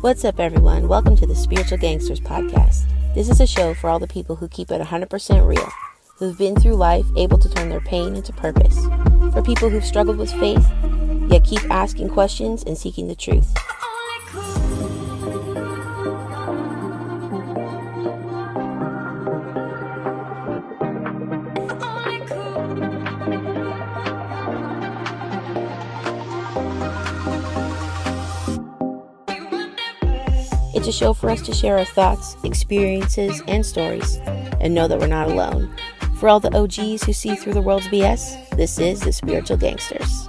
What's up, everyone? Welcome to the Spiritual Gangsters podcast. This is a show for all the people who keep it 100% real, who've been through life able to turn their pain into purpose, for people who've struggled with faith, yet keep asking questions and seeking the truth. A show for us to share our thoughts, experiences, and stories, and know that we're not alone. For all the OGs who see through the world's BS, this is the Spiritual Gangsters.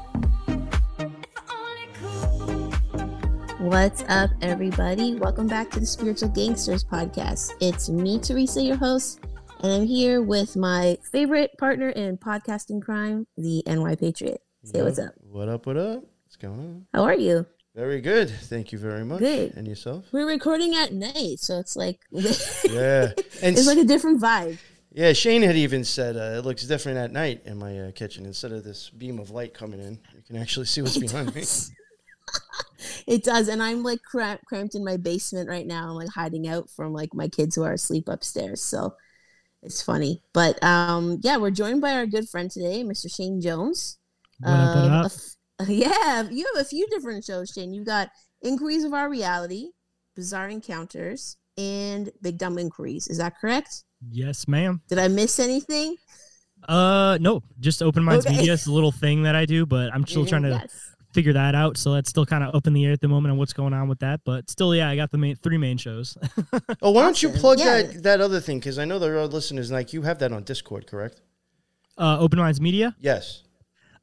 What's up, everybody? Welcome back to the Spiritual Gangsters podcast. It's me, Teresa, your host, and I'm here with my favorite partner in podcasting crime, the NY Patriot. Say what's up. What up? What up? What's going on? How are you? Very good. Thank you very much. Good. And yourself? We're recording at night, so it's like Yeah. And it's s- like a different vibe. yeah, Shayn had even said uh, it looks different at night in my uh, kitchen. Instead of this beam of light coming in, you can actually see what's behind me. It does, and I'm like cramp- cramped in my basement right now. I'm like hiding out from like my kids who are asleep upstairs. So it's funny, but um, yeah, we're joined by our good friend today, Mr. Shayn Jones. What up, what Um, up? A f- yeah, you have a few different shows, Shayn. You've got Inquiries of Our Reality, Bizarre Encounters, and Big Dumb Inquiries. Is that correct? Yes, ma'am. Did I miss anything? Uh, no, just Open Minds Okay. Media. It's a little thing that I do, but I'm still trying to Yes. figure that out. So that's still kind of up in the air at the moment on what's going on with that. But still, yeah, I got the main three main shows. Oh, why don't you plug Yeah. that that other thing? Because I know there are listeners like you have that on Discord, correct? uh, Open Minds Media. Yes.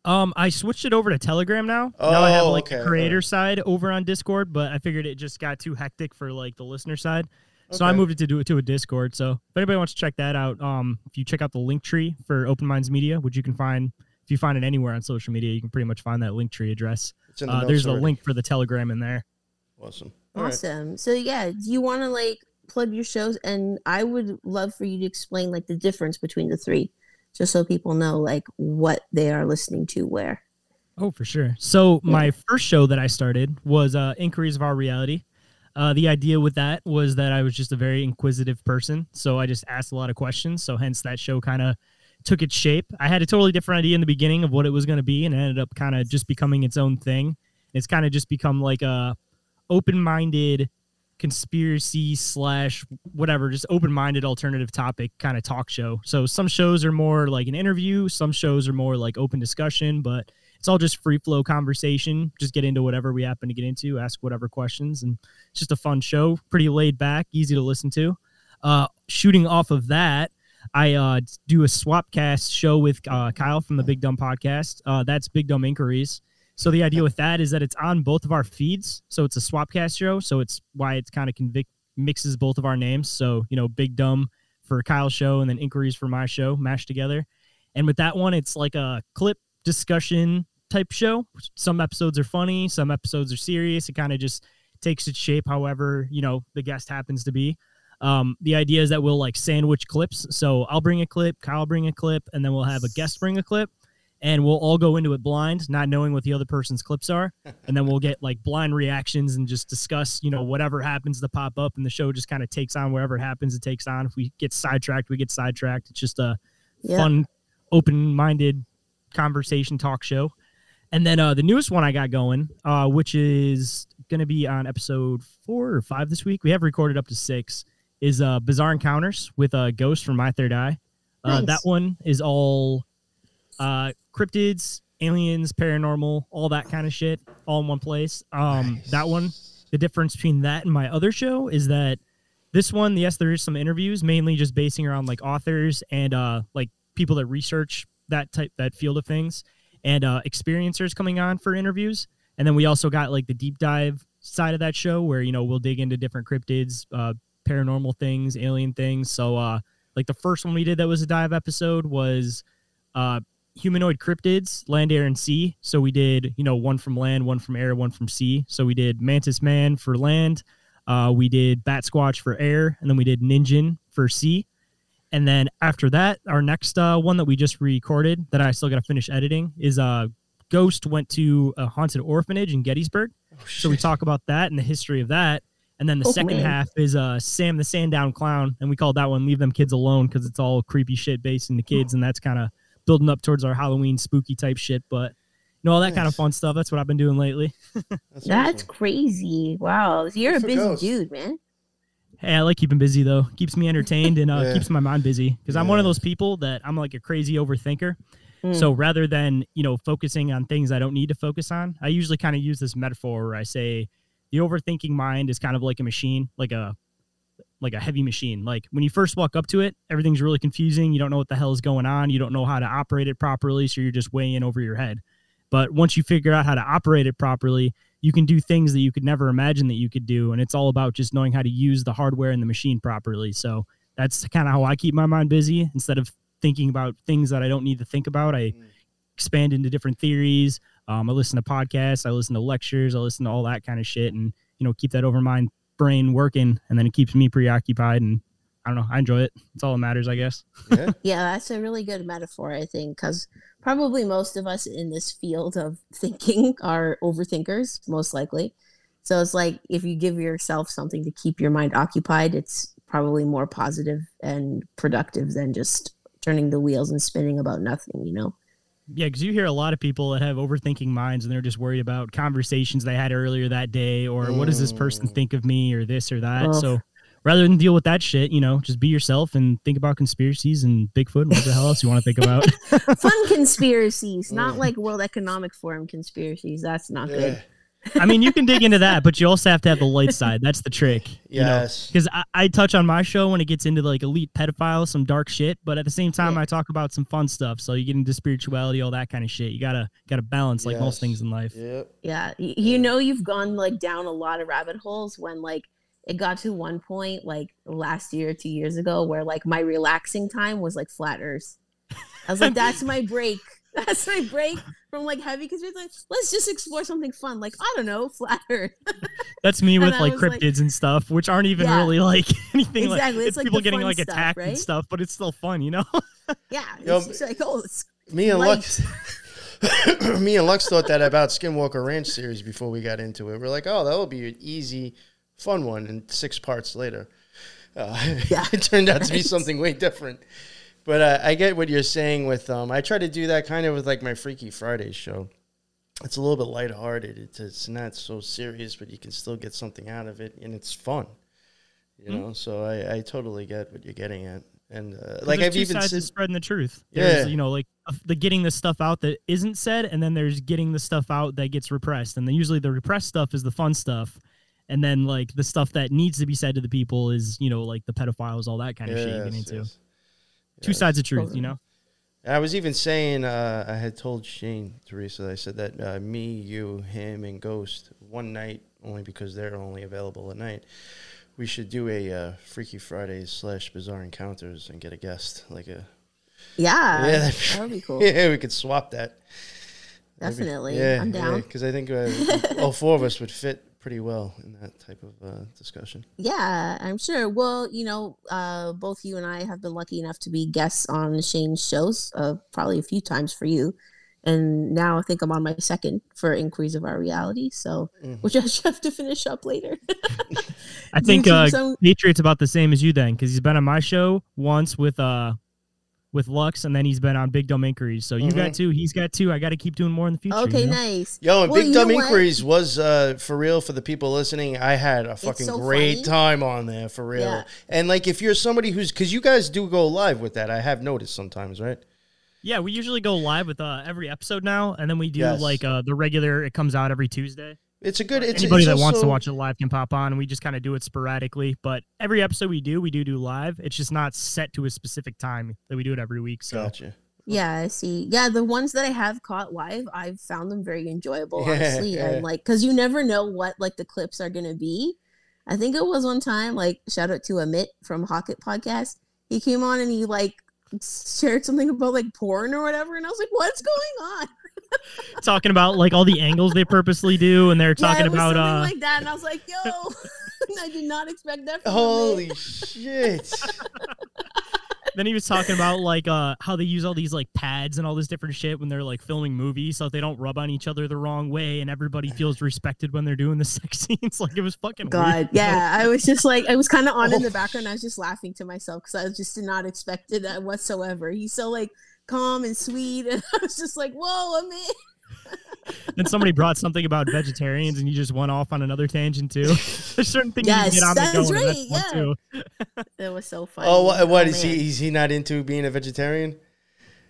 Um, I switched it over to Telegram now. Oh, now I have Oh, like okay, the creator side over on Discord, but I figured it just got too hectic for like the listener side. So I moved it to do it to a Discord. So if anybody wants to check that out, um, if you check out the link tree for Open Minds Media, which you can find if you find it anywhere on social media, you can pretty much find that link tree address. It's in the Uh, notes there's a link for the Telegram in there. Awesome. All right. Awesome. So yeah, do you want to like plug your shows? And I would love for you to explain like the difference between the three, just so people know like what they are listening to where. Oh, for sure. So my first show that I started was uh, Inquiries of Our Reality. Uh, the idea with that was that I was just a very inquisitive person, so I just asked a lot of questions. So hence that show kind of took its shape. I had a totally different idea in the beginning of what it was going to be, and it ended up kind of just becoming its own thing. It's kind of just become like a open-minded conspiracy slash whatever, just open-minded alternative topic kind of talk show. So some shows are more like an interview, some shows are more like open discussion, but it's all just free flow conversation. Just get into whatever we happen to get into, ask whatever questions, and it's just a fun show. Pretty laid back, easy to listen to. Uh, shooting off of that, I uh, do a swapcast show with uh, Kyle from the Big Dumb Podcast. Uh, that's Big Dumb Inquiries. So the idea with that is that it's on both of our feeds. So it's a swapcast show. So it's why it's kind of convic- mixes both of our names. So you know, Big Dumb for Kyle's show, and then Inquiries for my show, mashed together. And with that one, it's like a clip discussion type show. Some episodes are funny, some episodes are serious. It kind of just takes its shape however, you know, the guest happens to be. Um, the idea is that we'll like sandwich clips. So I'll bring a clip, Kyle bring a clip, and then we'll have a guest bring a clip. And we'll all go into it blind, not knowing what the other person's clips are. And then we'll get like blind reactions and just discuss, you know, whatever happens to pop up. And the show just kind of takes on wherever it happens, it takes on. If we get sidetracked, we get sidetracked. It's just a Yeah. fun, open minded conversation talk show. And then uh, the newest one I got going, uh, which is going to be on episode four or five this week. We have recorded up to six. Is uh, Bizarre Encounters with a uh, Ghost from My Third Eye. Uh, Nice. That one is all uh, cryptids, aliens, paranormal, all that kind of shit, all in one place. Um, That one, the difference between that and my other show is that this one, yes, there is some interviews, mainly just basing around like authors and uh, like people that research that type that field of things and uh, experiencers coming on for interviews. And then we also got like the deep dive side of that show where you know we'll dig into different cryptids, uh, paranormal things, alien things. So uh, like the first one we did that was a dive episode was uh, humanoid cryptids, land, air, and sea. So we did you know one from land, one from air, one from sea. So we did mantis man for land. Uh, we did Batsquatch for air, and then we did Ningen for sea. And then after that, our next uh, one that we just recorded that I still got to finish editing is uh, Ghost went to a haunted orphanage in Gettysburg. so we talk about that and the history of that. And then the Oh, second man. half is uh Sam the Sandown Clown, and we called that one "Leave Them Kids Alone" because it's all creepy shit based in the kids, and that's kind of building up towards our Halloween spooky type shit. But you know all that kind of fun stuff. That's what I've been doing lately. That's, That's awesome. crazy. Wow. You're Good a busy Ghost. dude, man. Hey, I like keeping busy though. Keeps me entertained and uh, Yeah. keeps my mind busy because I'm one of those people that I'm like a crazy overthinker. Mm. So rather than you know focusing on things I don't need to focus on, I usually kind of use this metaphor where I say the overthinking mind is kind of like a machine, like a like a heavy machine. Like when you first walk up to it, everything's really confusing. You don't know what the hell is going on. You don't know how to operate it properly, so you're just way in over your head. But once you figure out how to operate it properly, you can do things that you could never imagine that you could do. And it's all about just knowing how to use the hardware and the machine properly. So that's kind of how I keep my mind busy instead of thinking about things that I don't need to think about. I Mm. expand into different theories. Um, I listen to podcasts, I listen to lectures, I listen to all that kind of shit, and you know keep that over my brain working, and then it keeps me preoccupied. And I don't know, I enjoy it. It's all that matters, I guess. Yeah. Yeah, that's a really good metaphor, I think, because probably most of us in this field of thinking are overthinkers, most likely. So it's like if you give yourself something to keep your mind occupied, it's probably more positive and productive than just turning the wheels and spinning about nothing, you know? Yeah, because you hear a lot of people that have overthinking minds, and they're just worried about conversations they had earlier that day, or what does this person Mm. think of me, or this or that. Ugh. So rather than deal with that shit, you know, just be yourself and think about conspiracies and Bigfoot and what the hell else you want to think about. Fun conspiracies, not Mm. like World Economic Forum conspiracies. That's not good. Yeah. I mean, you can dig into that, but you also have to have the light side. That's the trick. You know? Yes. because I, I touch on my show when it gets into like elite pedophiles, some dark shit, but at the same time, Yeah. I talk about some fun stuff. So you get into spirituality, all that kind of shit. You gotta gotta balance like most things in life. Yep. Yeah, y- you know you've gone like down a lot of rabbit holes when like it got to one point like last year, two years ago, where like my relaxing time was like flat Earth. I was like, that's my break. That's my break from like heavy because we're like let's just explore something fun, like I don't know, flat Earth. That's me with like was like- cryptids and stuff, which aren't even Yeah. really like anything like Exactly, it's, it's like people getting fun like stuff, attacked and stuff, but it's still fun, you know. Yeah, Yo, it's just like oh, it's Me and light. Lux, me and Lux thought that about Skinwalker Ranch series before we got into it. We're like, oh, that will be an easy, fun one. And six parts later, uh, Yeah. it turned out to be something way different. But uh, I get what you're saying with. Um, I try to do that kind of with like my Freaky Friday show. It's a little bit lighthearted. It's, it's not so serious, but you can still get something out of it, and it's fun. You Hmm. know, so I, I totally get what you're getting at, and uh, like I've two even sides said, spreading the truth. There's Yeah. you know like the getting the stuff out that isn't said, and then there's getting the stuff out that gets repressed, and then usually the repressed stuff is the fun stuff. And then, like the stuff that needs to be said to the people is, you know, like the pedophiles, all that kind of shit you get into. yes. Two Yes. sides of truth, you know. I was even saying, uh, I had told Shayn, Teresa, I said that uh, me, you, him, and Ghost, one night, only because they're only available at night, we should do a uh, Freaky Fridays slash Bizarre Encounters and get a guest. Like a. yeah, Yeah, that would be cool. Yeah, we could swap that. Maybe- Definitely, Yeah, I'm down. Because I think uh, all four of us would fit pretty well in that type of uh, discussion. Yeah, I'm sure. Well, you know, uh, both you and I have been lucky enough to be guests on Shayn's shows, uh, probably a few times for you. And now I think I'm on my second for Inquiries of Our Reality. So, Mhm. which I should have to finish up later. I think uh, so- Patriot's about the same as you then, because he's been on my show once with uh with Lux, and then he's been on Big Dumb Inquiries. So you got Mhm. two, he's got two. I got to keep doing more in the future. okay, you know? nice. Yo, and Well, Big Dumb know what? Inquiries was uh, for real for the people listening. I had a fucking so great funny. time on there for real. Yeah. And like, if you're somebody who's because you guys do go live with that, I have noticed sometimes, right? Yeah, we usually go live with uh, every episode now, and then we do Yes. like uh, the regular. It comes out every Tuesday. It's a good. It's Anybody it's that wants to watch it live can pop on, and we just kind of do it sporadically. But every episode we do, we do do live. It's just not set to a specific time that we do it every week. So Gotcha. Yeah, I see. Yeah, the ones that I have caught live, I've found them very enjoyable, Yeah, honestly. yeah. And like, because you never know what like the clips are gonna be. I think it was one time, like, shout out to Amit from Hocket Podcast. He came on and he like shared something about like porn or whatever, and I was like, "What's going on?" Talking about like all the angles they purposely do, and they're Yeah, talking it was about uh, like that, and I was like, "Yo." I did not expect that. From Holy shit! then he was talking about like uh how they use all these like pads and all this different shit when they're like filming movies so they don't rub on each other the wrong way and everybody feels respected when they're doing the sex scenes. Like it was fucking God, weird. yeah. I was just like, I was kind of on in the background. I was just laughing to myself because I just did not expect it uh, whatsoever. He's so like calm and sweet, and I was just like, whoa, I'm in. Then somebody brought something about vegetarians and you just went off on another tangent too. There's certain things Yes, you get on the that's go right, that's yeah. too. It was so funny. Oh, what, what oh, is man. he? Is he not into being a vegetarian?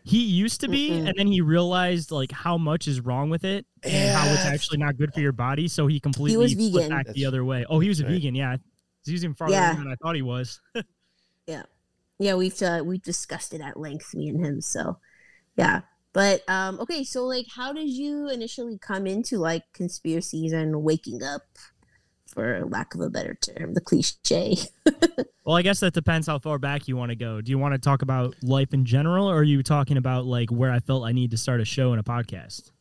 He used to be, Mm-mm. and then he realized like how much is wrong with it and how it's actually not good for your body. So he completely he was flipped vegan. back the other way. Oh, he was a right. vegan. Yeah, he's using farther Yeah. than I thought he was. yeah we've uh, we've discussed it at length me and him so yeah but um okay so like how did you initially come into like conspiracies and waking up for lack of a better term the cliche Well, I guess that depends how far back you want to go. Do you want to talk about life in general, or are you talking about like where I felt I need to start a show and a podcast?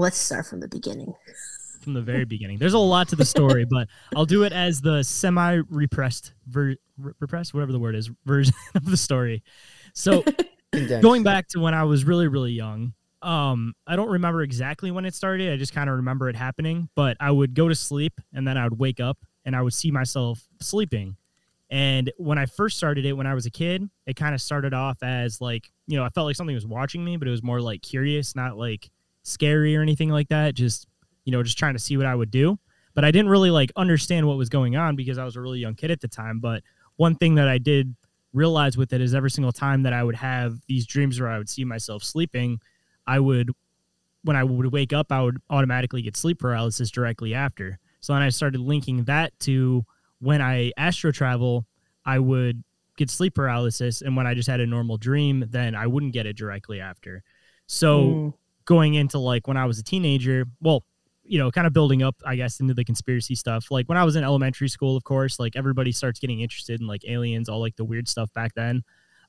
let's start from the beginning from the very beginning. There's a lot to the story, but I'll do it as the semi-repressed, ver- repressed, whatever the word is, version of the story. So going back to when I was really, really young, um, I don't remember exactly when it started. I just kind of remember it happening. But I would go to sleep and then I would wake up and I would see myself sleeping. And when I first started it, when I was a kid, it kind of started off as like, you know, I felt like something was watching me, but it was more like curious, not like scary or anything like that. Just, you know, just trying to see what I would do. But I didn't really like understand what was going on because I was a really young kid at the time. But one thing that I did realize with it is every single time that I would have these dreams where I would see myself sleeping, I would, when I would wake up, I would automatically get sleep paralysis directly after. So then I started linking that to when I astro travel, I would get sleep paralysis. And when I just had a normal dream, then I wouldn't get it directly after. So Mm. going into like when I was a teenager, well, you know, kind of building up, I guess, into the conspiracy stuff. Like when I was in elementary school, of course, like everybody starts getting interested in like aliens, all like the weird stuff back then.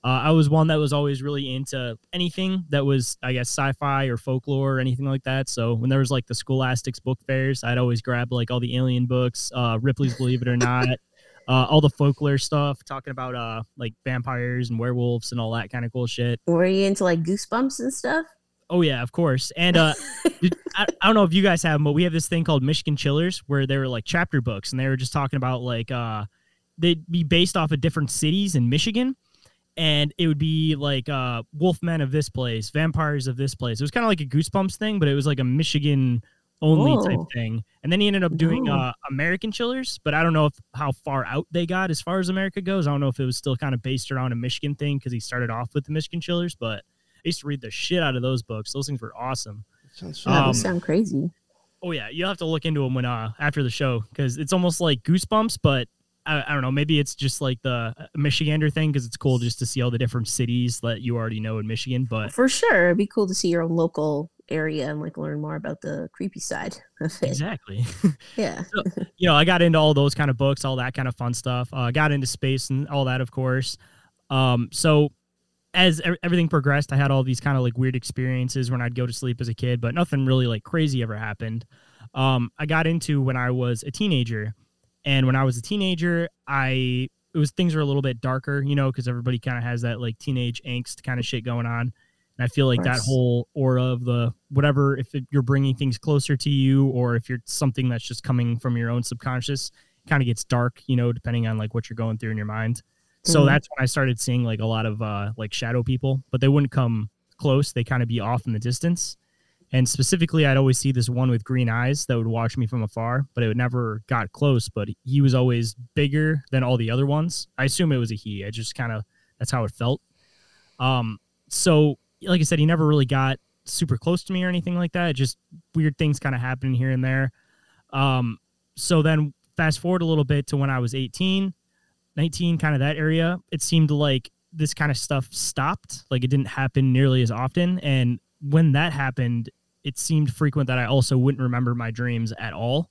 Uh, I was one that was always really into anything that was, I guess, sci-fi or folklore or anything like that. So when there was like the Scholastics book fairs, I'd always grab like all the alien books, uh, Ripley's Believe It or Not, uh, all the folklore stuff, talking about uh like vampires and werewolves and all that kind of cool shit. were you into like goosebumps and stuff Oh yeah, of course. And uh, I, I don't know if you guys have them, but we have this thing called Michigan Chillers, where they were like chapter books, and they were just talking about like uh, they'd be based off of different cities in Michigan, and it would be like uh, wolfmen of this place, vampires of this place. It was kind of like a Goosebumps thing, but it was like a Michigan only type thing. And then he ended up doing uh, American Chillers, but I don't know if how far out they got as far as America goes. I don't know if it was still kind of based around a Michigan thing because he started off with the Michigan Chillers, but I used to read the shit out of those books. Those things were awesome. Sounds that Um, would sound crazy Oh yeah, you'll have to look into them when uh after the show because it's almost like Goosebumps, but I, I don't know. Maybe it's just like the uh, Michigander thing because it's cool just to see all the different cities that you already know in Michigan. But for sure it'd be cool to see your own local area and like learn more about the creepy side of it exactly, yeah you know, I got into all those kind of books, all that kind of fun stuff. Uh, got into space and all that, of course. Um, so as everything progressed, I had all these kind of like weird experiences when I'd go to sleep as a kid, but nothing really like crazy ever happened. Um, I got into when I was a teenager, and when I was a teenager, I it was things were a little bit darker, you know, because everybody kind of has that like teenage angst kind of shit going on. And I feel like that whole aura of the whatever, if it, you're bringing things closer to you, or if you're something that's just coming from your own subconscious, kind of gets dark, you know, depending on like what you're going through in your mind. So Mhm. that's when I started seeing like a lot of uh, like shadow people, but they wouldn't come close. They kind of be off in the distance. And specifically, I'd always see this one with green eyes that would watch me from afar, but it would never got close. But he was always bigger than all the other ones. I assume it was a he. I just kind of that's how it felt. Um, so like I said, he never really got super close to me or anything like that. Just weird things kind of happening here and there. Um, so then fast forward a little bit to when I was 18, 19, kind of that area, it seemed like this kind of stuff stopped. Like it didn't happen nearly as often. And when that happened, it seemed frequent that I also wouldn't remember my dreams at all.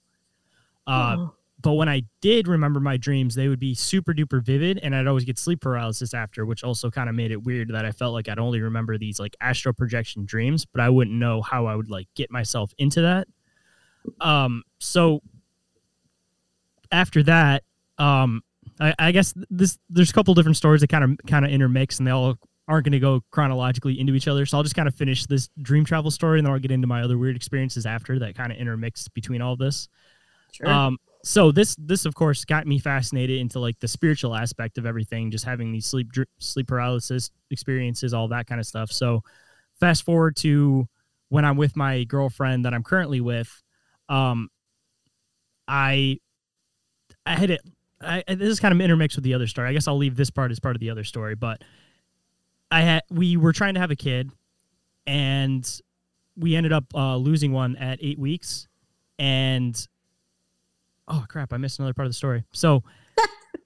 Uh, Oh. but when I did remember my dreams, they would be super duper vivid, and I'd always get sleep paralysis after, which also kind of made it weird that I felt like I'd only remember these like astral projection dreams, but I wouldn't know how I would like get myself into that. Um, so after that, um, I, I guess this there's a couple different stories that kind of kind of intermix, and they all aren't going to go chronologically into each other. So I'll just kind of finish this dream travel story, and then I'll get into my other weird experiences after that kind of intermix between all of this. Sure. Um, so this this of course got me fascinated into like the spiritual aspect of everything, just having these sleep dr- sleep paralysis experiences, all that kind of stuff. So fast forward to when I'm with my girlfriend that I'm currently with, um, I I had it. I, this is kind of intermixed with the other story. I guess I'll leave this part as part of the other story, but I had we were trying to have a kid, and we ended up uh, losing one at eight weeks, and oh crap, I missed another part of the story. So,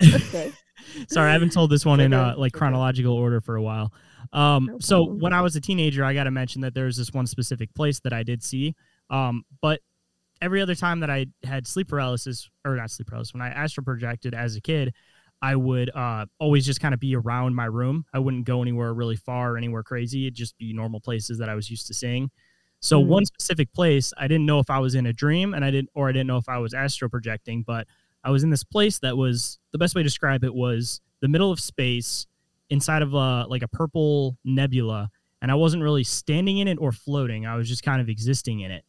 okay. sorry, I haven't told this one in uh, like chronological order for a while. Um, No so when I was a teenager, I got to mention that there's this one specific place that I did see. Um, but every other time that I had sleep paralysis, or not sleep paralysis, when I astral projected as a kid, I would uh, always just kind of be around my room. I wouldn't go anywhere really far or anywhere crazy. It'd just be normal places that I was used to seeing. So Mhm. one specific place, I didn't know if I was in a dream, and I didn't, or I didn't know if I was astral projecting, but I was in this place that was the best way to describe it was the middle of space inside of a like a purple nebula, and I wasn't really standing in it or floating. I was just kind of existing in it.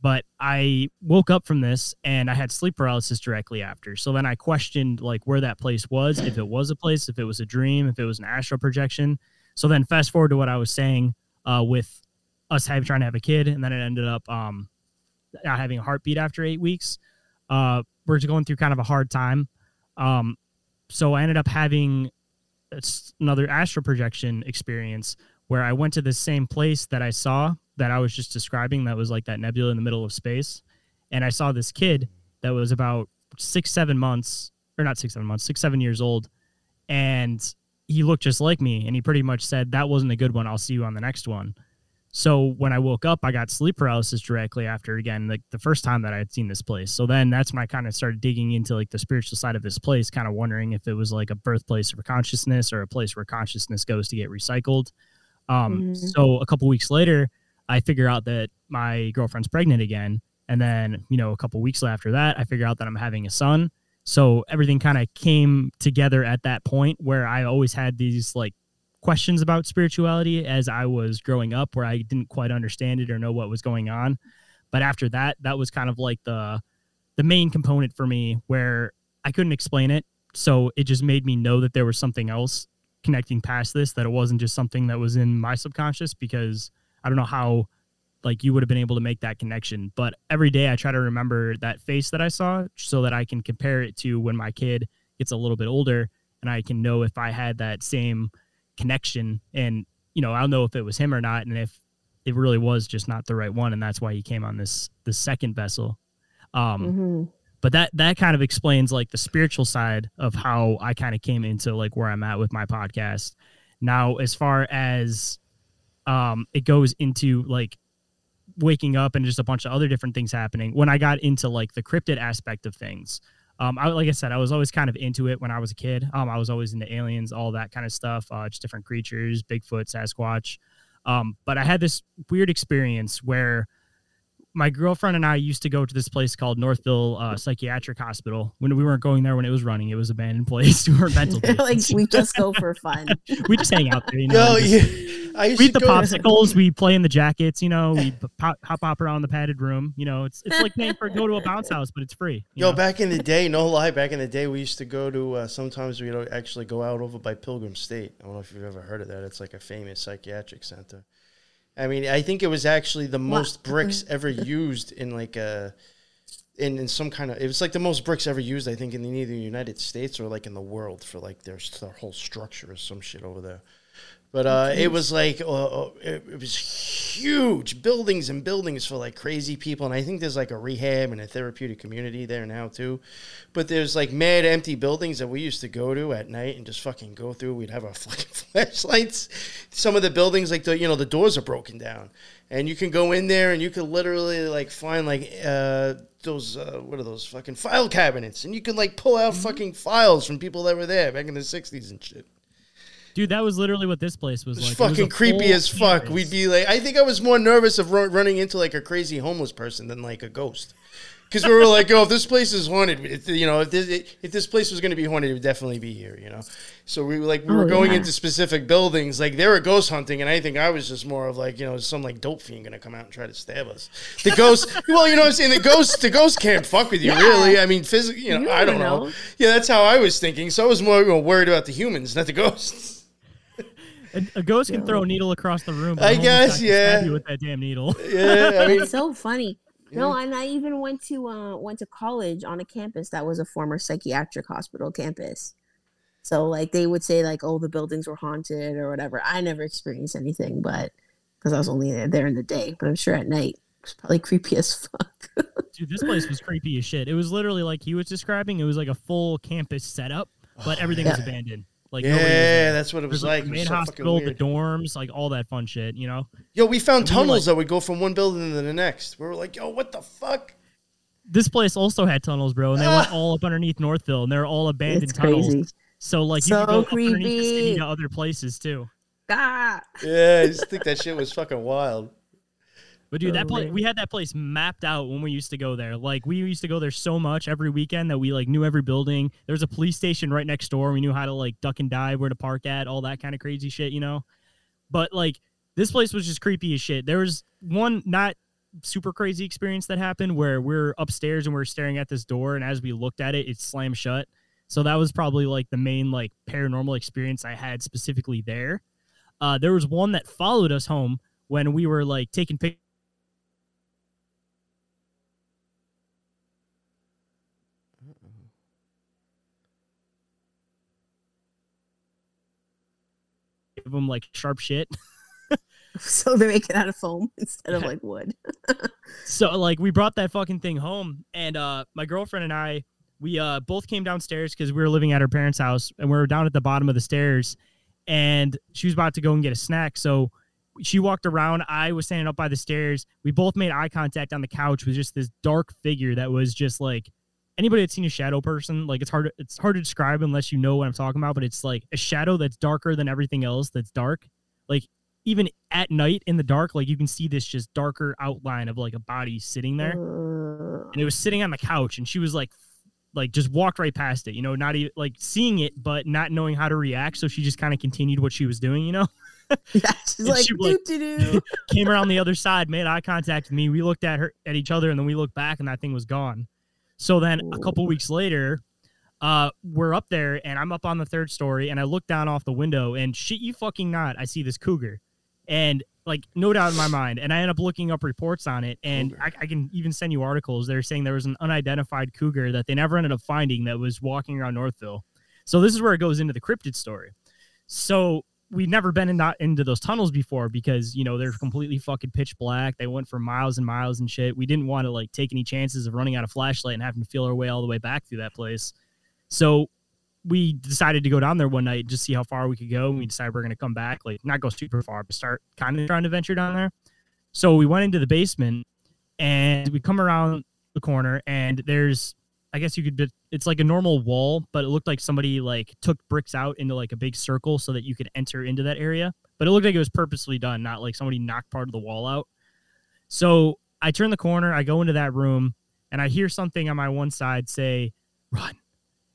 But I woke up from this and I had sleep paralysis directly after. So then I questioned like where that place was, if it was a place, if it was a dream, if it was an astral projection. So then fast forward to what I was saying uh, with us having trying to have a kid, and then it ended up um, not having a heartbeat after eight weeks. Uh, we're just going through kind of a hard time. Um, so I ended up having another astral projection experience where I went to the same place that I saw that I was just describing that was like that nebula in the middle of space. And I saw this kid that was about six, seven months, or not six, seven months, six, seven years old. And he looked just like me. And he pretty much said, That wasn't a good one. I'll see you on the next one. So when I woke up, I got sleep paralysis directly after again, like the first time that I had seen this place. So then that's when I kind of started digging into like the spiritual side of this place, kind of wondering if it was like a birthplace for consciousness or a place where consciousness goes to get recycled. Um, Mhm. So a couple weeks later, I figure out that my girlfriend's pregnant again. And then, you know, a couple weeks after that, I figure out that I'm having a son. So everything kind of came together at that point where I always had these like questions about spirituality as I was growing up where I didn't quite understand it or know what was going on. But after that, that was kind of like the the main component for me where I couldn't explain it. So it just made me know that there was something else connecting past this, that it wasn't just something that was in my subconscious because I don't know how like you would have been able to make that connection. But every day I try to remember that face that I saw so that I can compare it to when my kid gets a little bit older and I can know if I had that same connection and you know, I'll know if it was him or not and if it really was just not the right one and that's why he came on this the second vessel. Um Mhm. But that that kind of explains like the spiritual side of how I kind of came into like where I'm at with my podcast. Now, as far as um it goes into like waking up and just a bunch of other different things happening, when I got into like the cryptid aspect of things, um, I, like I said, I was always kind of into it when I was a kid. Um, I was always into aliens, all that kind of stuff, uh, just different creatures, Bigfoot, Sasquatch. Um, but I had this weird experience where my girlfriend and I used to go to this place called Northville uh, Psychiatric Hospital. When we weren't going there when it was running, it was abandoned place. we were mental like patients. we just go for fun. we just hang out there. You know, Yo, and just- yeah, I we eat the go. popsicles. We play in the jackets. You know, we pop, hop up around the padded room. You know, it's it's like paying for go to a bounce house, but it's free. you Yo, know? back in the day, no lie, back in the day, we used to go to. Uh, sometimes we'd actually go out over by Pilgrim State. I don't know if you've ever heard of that. It's like a famous psychiatric center. I mean, I think it was actually the most mm-hmm. bricks ever used in like a. In, in some kind of it was like the most bricks ever used I think in either the United States or like in the world for like their, their whole structure or some shit over there. But uh, it was like uh, uh, it, it was huge buildings and buildings for like crazy people, and I think there's like a rehab and a therapeutic community there now too. But there's like mad empty buildings that we used to go to at night and just fucking go through. We'd have our fucking flashlights. Some of the buildings, like the you know the doors are broken down, and you can go in there and you can literally like find like uh, those uh, what are those fucking file cabinets, and you can like pull out fucking files from people that were there back in the '60s and shit. Dude, that was literally what this place was It's like. It was fucking creepy as fuck. campus. We'd be like, I think I was more nervous of ru- running into like a crazy homeless person than like a ghost. because we were like, "Oh, if this place is haunted, if, you know, if this, if this place was going to be haunted, it would definitely be here." You know, so we were like, we were Oh, going yeah. into specific buildings, like they were ghost hunting, and I think I was just more of like, you know, some like dope fiend going to come out and try to stab us. The ghost, well, you know, what I'm saying the ghost, the ghost can't fuck with you, Yeah. really. I mean, physically, you know, You I don't know. know. Yeah, that's how I was thinking. So I was more you know, worried about the humans, not the ghosts. A, a ghost can throw a needle across the room. but I a homeless guess, yeah. stab you with that damn needle. Yeah, I mean, It's so funny. No, Yeah. and I even went to uh went to college on a campus that was a former psychiatric hospital campus. So like they would say like, oh, the buildings were haunted or whatever. I never experienced anything, but because I was only there, there in the day. But I'm sure at night it's probably creepy as fuck. Dude, this place was creepy as shit. It was literally like he was describing. It was like a full campus setup, but everything was abandoned. Like nobody yeah, there. that's what it was There's like. the It was main so fucking hospital, the dorms, like all that fun shit. You know, Yo, we found And we tunnels like- that would go from one building to the next. We were like, yo, what the fuck? this place also had tunnels, bro, and they went all up underneath Northville, and they're all abandoned It's tunnels. crazy. So like you So could go up underneath the city creepy. to other places too. Ah, Yeah, I just think that shit was fucking wild. But dude, that place we had that place mapped out when we used to go there. Like we used to go there so much every weekend that we like knew every building. There was a police station right next door. We knew how to like duck and dive, where to park at, all that kind of crazy shit, you know. But like this place was just creepy as shit. There was one not super crazy experience that happened where we're upstairs and we're staring at this door, and as we looked at it, it slammed shut. So that was probably like the main like paranormal experience I had specifically there. Uh, there was one that followed us home when we were like taking pictures. Give them like sharp shit. so they make it out of foam instead of like wood. So like we brought that fucking thing home, and uh, my girlfriend and I, we uh, both came downstairs because we were living at her parents' house, and we were down at the bottom of the stairs, and she was about to go and get a snack. So she walked around. I was standing up by the stairs. We both made eye contact on the couch with just this dark figure that was just like anybody that's seen a shadow person. Like it's hard. It's hard to describe unless you know what I'm talking about. But it's like a shadow that's darker than everything else. That's dark. Like even at night in the dark, like you can see this just darker outline of like a body sitting there and it was sitting on the couch and she was like like just walked right past it you know not even like seeing it but not knowing how to react so she just kind of continued what she was doing you know yeah, she's like, she, like- came around the other side made eye contact with me we looked at her at each other and then we looked back and that thing was gone so then a couple weeks later uh we're up there and i'm up on the third story and i look down off the window and shit you fucking not i see this cougar. And like no doubt in my mind. And i end up looking up reports on it and I, I can even send you articles that are saying there was an unidentified cougar that they never ended up finding that was walking around northville. So this is where it goes into the cryptid story. So we've never been in that, into those tunnels before because you know they're completely fucking pitch black they went for miles and miles and shit we didn't want to like take any chances of running out of flashlight and having to feel our way all the way back through that place so we decided to go down there one night just see how far we could go. And we decided we're to come back, like not go super far, but start kind of trying to venture down there. So we went into the basement and we come around the corner and there's, I guess you could, it's like a normal wall, but it looked like somebody like took bricks out into like a big circle so that you could enter into that area. But it looked like it was purposely done, not like somebody knocked part of the wall out. So I turn the corner, I go into that room, and I hear something on my one side say, run.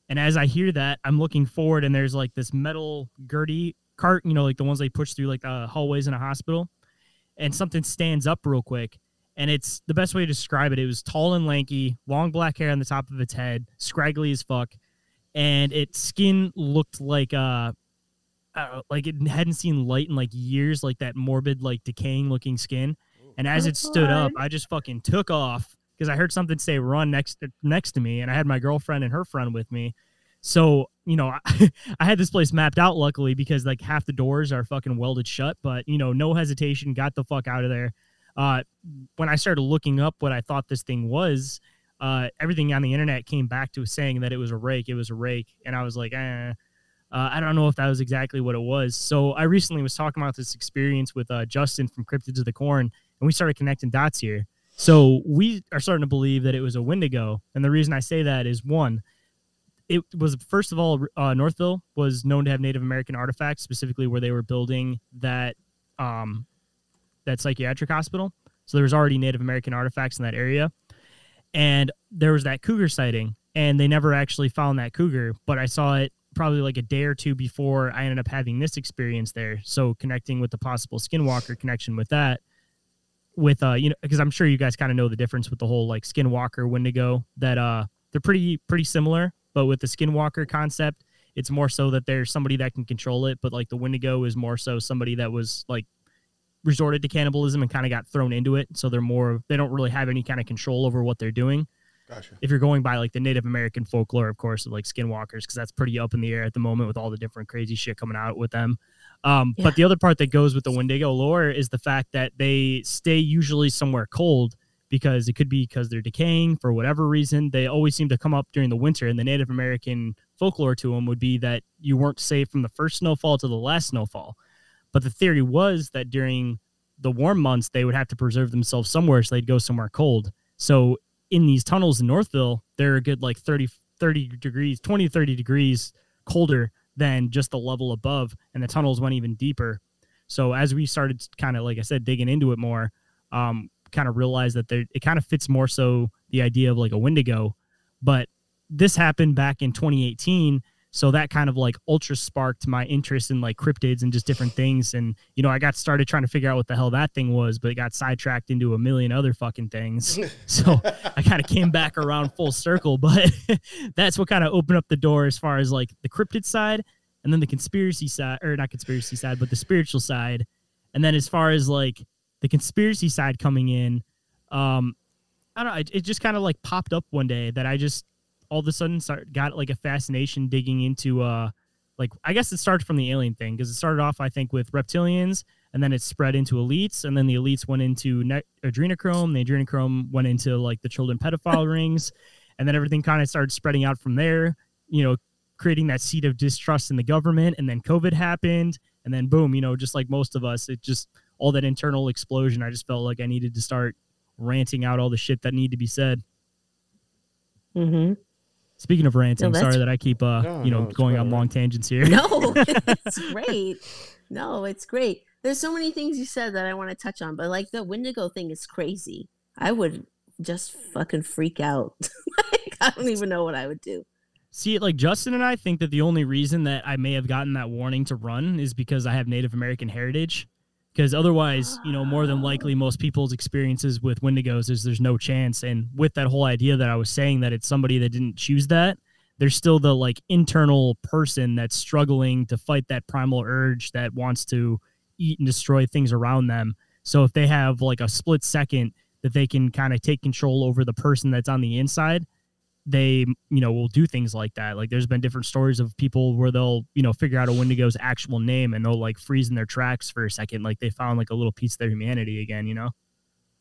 And as I hear that, I'm looking forward, and there's like this metal gurney cart, you know, like the ones they push through like the hallways in a hospital. And something stands up real quick. And it's the best way to describe it. It was tall and lanky, long black hair on the top of its head, scraggly as fuck. And its skin looked like uh know, like it hadn't seen light in like years, like that morbid, like decaying looking skin. And as it stood up, I just fucking took off because I heard something say "run" next next to me, and I had my girlfriend and her friend with me. So you know, I, I had this place mapped out luckily because like half the doors are fucking welded shut. But you know, no hesitation, got the fuck out of there. Uh, when I started looking up what I thought this thing was, uh, everything on the internet came back to saying that it was a rake. It was a rake, and I was like, eh. Uh, I don't know if that was exactly what it was. So I recently was talking about this experience with uh, Justin from Cryptids of the Corn, and we started connecting dots here. So we are starting to believe that it was a Wendigo, and the reason I say that is one, it was first of all uh, Northville was known to have Native American artifacts, specifically where they were building that um, that psychiatric hospital. So there was already Native American artifacts in that area, and there was that cougar sighting, and they never actually found that cougar, but I saw it probably like a day or two before I ended up having this experience there. So connecting with the possible skinwalker connection with that, with uh, you know, because I'm sure you guys kind of know the difference with the whole like skinwalker Wendigo that uh they're pretty pretty similar, but with the skinwalker concept, it's more so that there's somebody that can control it, but like the Wendigo is more so somebody that was like resorted to cannibalism and kind of got thrown into it. So they're more they don't really have any kind of control over what they're doing. Gotcha. If you're going by like the Native American folklore, of course, of like skinwalkers, because that's pretty up in the air at the moment with all the different crazy shit coming out with them. Um, Yeah. But the other part that goes with the Wendigo lore is the fact that they stay usually somewhere cold because it could be because they're decaying for whatever reason. They always seem to come up during the winter, and the Native American folklore to them would be that you weren't safe from the first snowfall to the last snowfall. But the theory was that during the warm months, they would have to preserve themselves somewhere, so they'd go somewhere cold. So in these tunnels in Northville, they're a good like 30, 30 degrees, 20 30 degrees colder than just the level above. And the tunnels went even deeper. So as we started kind of, like I said, digging into it more, um, kind of realized that there, it kind of fits more so the idea of like a Wendigo. But this happened back in 2018. So that kind of like ultra sparked my interest in like cryptids and just different things. And, you know, I got started trying to figure out what the hell that thing was, but it got sidetracked into a million other fucking things. So I kind of came back around full circle, but that's what kind of opened up the door as far as like the cryptid side and then the conspiracy side, or not conspiracy side, but the spiritual side. And then as far as like the conspiracy side coming in, um, I don't know, it, it just kind of like popped up one day that I just all of a sudden start, got like a fascination digging into uh like I guess it started from the alien thing because it started off I think with reptilians and then it spread into elites and then the elites went into ne- adrenochrome the adrenochrome went into like the children pedophile rings and then everything kind of started spreading out from there you know creating that seed of distrust in the government and then covid happened and then boom you know just like most of us it just all that internal explosion i just felt like i needed to start ranting out all the shit that need to be said Mm-hmm. Speaking of ranting that's- sorry that i keep uh No, you know no, going on all long right. tangents here No, it's great. No, it's great. There's so many things you said that I want to touch on, but like the Wendigo thing is crazy. I would just fucking freak out. like, I don't even know what I would do. See, like Justin and I think that the only reason that I may have gotten that warning to run is because I have Native American heritage. Because otherwise, you know, more than likely, most people's experiences with Wendigos is there's no chance. And with that whole idea that I was saying that it's somebody that didn't choose that, there's still the like internal person that's struggling to fight that primal urge that wants to eat and destroy things around them. So if they have like a split second that they can kind of take control over the person that's on the inside, they you know will do things like that like there's been different stories of people where they'll you know figure out a wendigo's actual name and they'll like freeze in their tracks for a second like they found like a little piece of their humanity again you know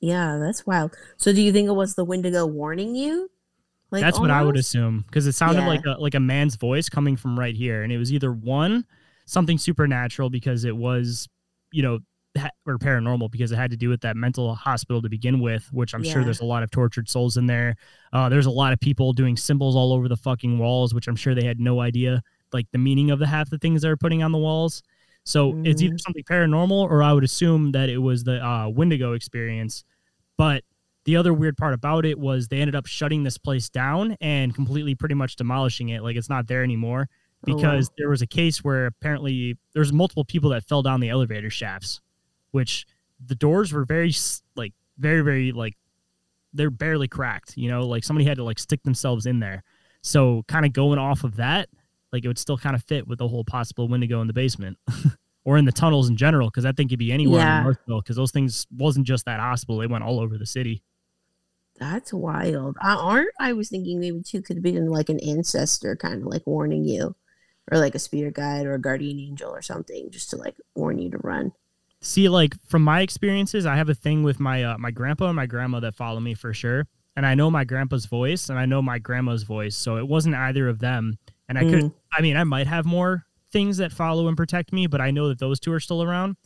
Yeah, that's wild. So, do you think it was the Wendigo warning you? Like that's what i would assume because it sounded Yeah. like a like a man's voice coming from right here and it was either one something supernatural because it was you know or paranormal because it had to do with that mental hospital to begin with which i'm sure there's a lot of tortured souls in there. Uh, there's a lot of people doing symbols all over the fucking walls which i'm sure they had no idea like the meaning of the half the things they're putting on the walls. So it's either Mhm. something paranormal or i would assume that it was the uh, wendigo experience. But the other weird part about it was they ended up shutting this place down and completely pretty much demolishing it. Like it's not there anymore Oh, wow. because there was a case where apparently there's multiple people that fell down the elevator shafts which the doors were very like very very like they're barely cracked you know like somebody had to like stick themselves in there so kind of going off of that like it would still kind of fit with the whole possible wendigo in the basement or in the tunnels in general because that thing could be anywhere Yeah. in northville because those things wasn't just that hospital they went all over the city That's wild. I aren't I was thinking maybe too could have been like an ancestor kind of like warning you. Or like a spirit guide or a guardian angel or something, just to like warn you to run. See, like from my experiences, I have a thing with my uh, my grandpa and my grandma that follow me for sure, and I know my grandpa's voice and I know my grandma's voice, so it wasn't either of them. And I could, I mean, I might have more things that follow and protect me, but I know that those two are still around.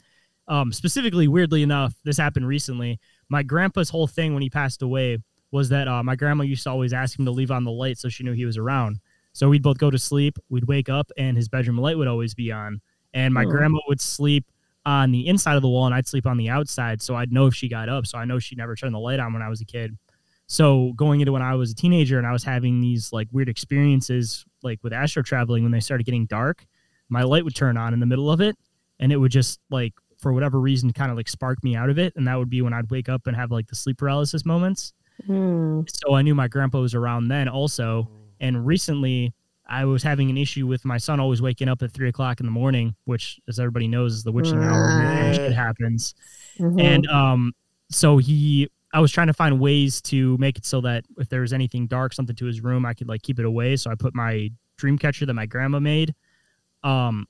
Um, specifically, weirdly enough, this happened recently. My grandpa's whole thing when he passed away was that uh, my grandma used to always ask him to leave on the light so she knew he was around. So we'd both go to sleep, we'd wake up, and his bedroom light would always be on. And my Oh. grandma would sleep on the inside of the wall, and I'd sleep on the outside, so I'd know if she got up. So I know she never turned the light on when I was a kid. So going into when I was a teenager and I was having these like weird experiences like with astro traveling when they started getting dark, my light would turn on in the middle of it and it would just like for whatever reason kind of like spark me out of it and that would be when I'd wake up and have like the sleep paralysis moments. Mm. So I knew my grandpa was around then also. And recently I was having an issue with my son always waking up at three o'clock in the morning, which as everybody knows is the witching hour Right. shit happens Mhm. and um so he i was trying to find ways to make it so that if there was anything dark something to his room i could like keep it away so i put my dream catcher that my grandma made um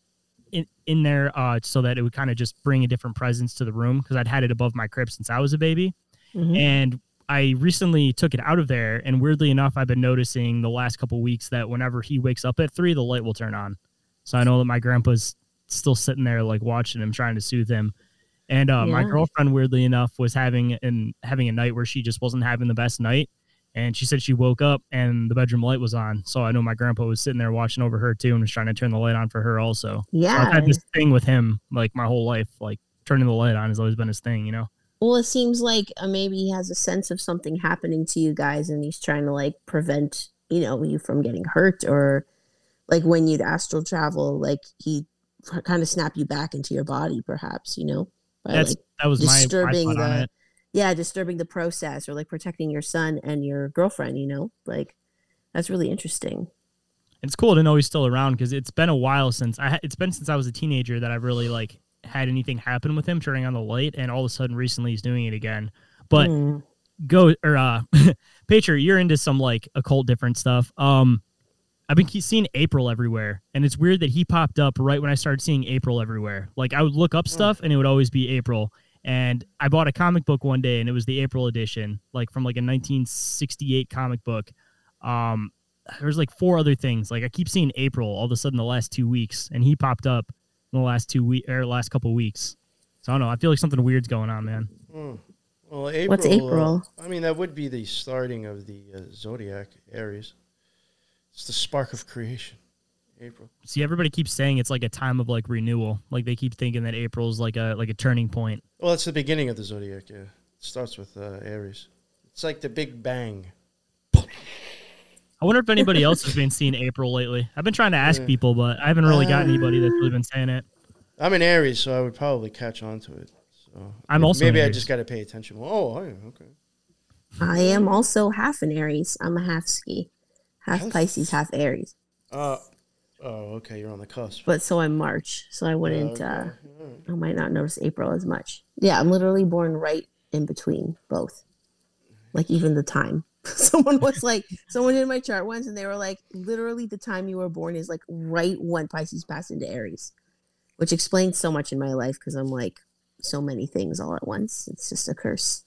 in, in there uh so that it would kind of just bring a different presence to the room because i'd had it above my crib since i was a baby Mhm. and I recently took it out of there, and weirdly enough, I've been noticing the last couple weeks that whenever he wakes up at three, the light will turn on. So I know that my grandpa's still sitting there, like watching him, trying to soothe him. And uh, my girlfriend, weirdly enough, was having and having a night where she just wasn't having the best night, and she said she woke up and the bedroom light was on. So I know my grandpa was sitting there watching over her too, and was trying to turn the light on for her also. So yeah. I've had this thing with him like my whole life, like turning the light on has always been his thing, you know. Well, it seems like uh, maybe he has a sense of something happening to you guys, and he's trying to like prevent you know you from getting hurt, or like when you'd astral travel, like he kind of snap you back into your body, perhaps you know, by That's like that was my, my disturbing thought on the it. yeah, disturbing the process, or like protecting your son and your girlfriend. You know, like that's really interesting. it's cool to know he's still around because it's been a while since I ha- it's been since I was a teenager that I've really like had anything happen with him turning on the light and all of a sudden recently he's doing it again. But Mm. go or uh Patriot, you're into some like occult different stuff. Um I've been keep seeing April everywhere and it's weird that he popped up right when I started seeing April everywhere. Like I would look up stuff and it would always be April. And I bought a comic book one day and it was the April edition, like from like a 1968 comic book. Um there's like four other things. Like I keep seeing April all of a sudden the last two weeks, and he popped up in the last two week or last couple weeks. So I don't know. I feel like something weird's going on, man. Hmm. Well, April. What's uh, April? I mean, that would be the starting of the uh, zodiac, Aries. It's the spark of creation. April. See, everybody keeps saying it's like a time of like renewal. Like they keep thinking that April's like a like a turning point. Well, it's the beginning of the zodiac. Yeah, it starts with uh, Aries. It's like the Big Bang. I wonder if anybody else has been seeing April lately. I've been trying to ask Yeah. people, but I haven't really got Uh, anybody that's really been saying it. I'm an Aries, so I would probably catch on to it. So I'm may- also maybe an I just got to pay attention. Oh, okay. I am also half an Aries. I'm a half ski, half Half- Pisces, half Aries. Uh, oh, okay. You're on the cusp. But so I'm March, so I wouldn't. okay. uh All right. I might not notice April as much. Yeah, I'm literally born right in between both. Like even the time. someone was like, someone did my chart once, and they were like, literally the time you were born is like right when Pisces passed into Aries, which explains so much in my life because I'm like so many things all at once. It's just a curse,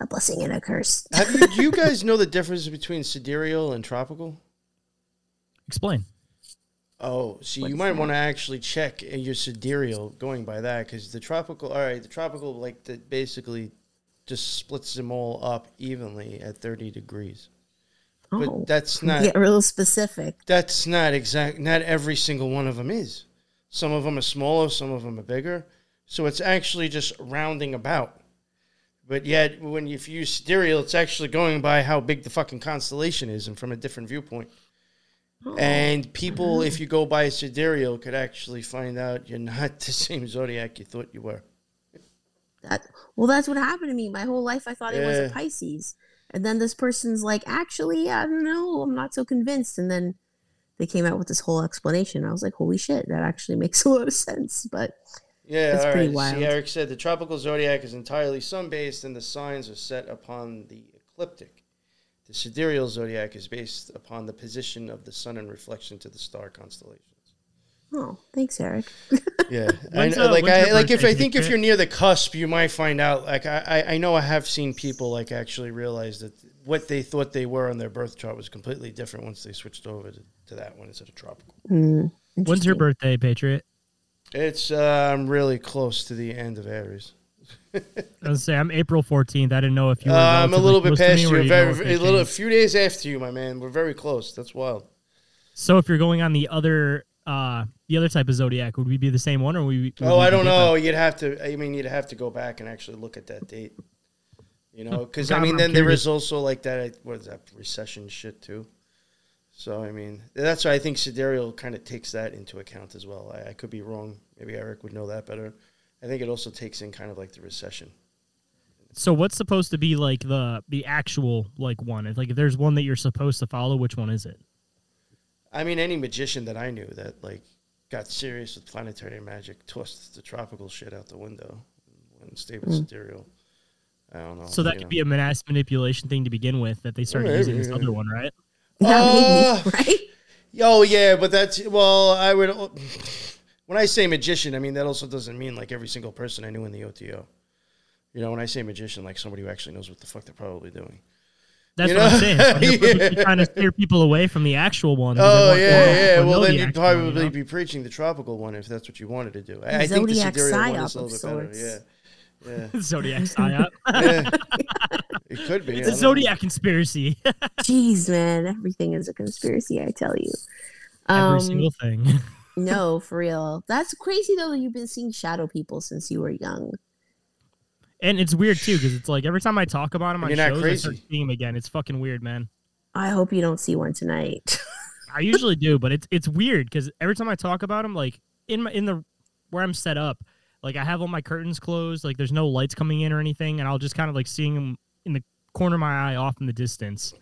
a blessing and a curse. Have you, do you guys know the difference between sidereal and tropical? Explain. Oh, so What you might want to actually check your sidereal going by that because the tropical, all right, the tropical like that basically just splits them all up evenly at 30 degrees. Oh, But that's not get real specific. that's not exact. Not every single one of them is. Some of them are smaller, some of them are bigger. So it's actually just rounding about. But yet, when you if you use sidereal, it's actually going by how big the fucking constellation is, and from a different viewpoint. Oh, And people, if mm-hmm. you go by sidereal, could actually find out you're not the same zodiac you thought you were. That well that's what happened to me my whole life i thought it was a pisces and then this person's like actually i don't know i'm not so convinced and then they came out with this whole explanation i was like holy shit that actually makes a lot of sense but Yeah, That's pretty right. wild. See, Eric said the tropical zodiac is entirely sun based, and the signs are set upon the ecliptic. The sidereal zodiac is based upon the position of the sun in reflection to the star constellations. Oh thanks eric Yeah, I, know- uh, like I like if I think if you're near the cusp, you might find out. Like I, I, I know I have seen people like actually realize that what they thought they were on their birth chart was completely different once they switched over to, to that one instead of tropical. Hmm, When's your birthday, Patriot? It's uh, I'm really close to the end of Aries. I was say I'm April 14th. I didn't know if you Uh, were. I'm a little bit past me or you. you Very, know very- a little, a few days after you, my man. We're very close. That's wild. So if you're going on the other uh the other type of zodiac, would we be the same one or would we? Oh, I don't different? know. You'd have to. I mean, you'd have to go back and actually look at that date. You know, because I mean, I'm then there curious. is also like that. What is that recession shit too? So I mean, that's why I think Sidereal kind of takes that into account as well. I, I could be wrong. Maybe Eric would know that better. I think it also takes in kind of like the recession. So what's supposed to be like the the actual like one? If like if there's one that you're supposed to follow, which one is it? I mean, any magician that I knew that like got serious with planetary magic tossed the tropical shit out the window and stayed with Sidereal. I don't know. So that could know. be a mass manipulation thing to begin with that they started maybe, using this yeah. other one, right? Yeah, Uh, right? Oh yeah, but that's well. I would when I say magician, I mean that also doesn't mean like every single person I knew in the OTO. You know, when I say magician, like somebody who actually knows what the fuck they're probably doing. That's You what I'm saying. So they're purposely Yeah. trying to steer people away from the actual one. Oh want yeah, more yeah. Well, know then the you'd actual one, you probably know? be preaching the tropical one if that's what you wanted to do. I, I think the Zodiac sidereal one is a little of bit better. Yeah, yeah, Zodiac psyop. yeah. it could be. It's a don't know. Zodiac conspiracy. Jeez, man, everything is a conspiracy. I tell you. Every Um, single thing. no, for real. That's crazy though. that You've been seeing shadow people since you were young. And it's weird too because it's like every time I talk about him on You're not shows, I start crazy. seeing him again. It's fucking weird, man. I hope you don't see one tonight. I usually do, but it's it's weird because every time I talk about him, like in my in the where I'm set up, like I have all my curtains closed, like there's no lights coming in or anything, and I'll just kind of like seeing him in the corner of my eye off in the distance.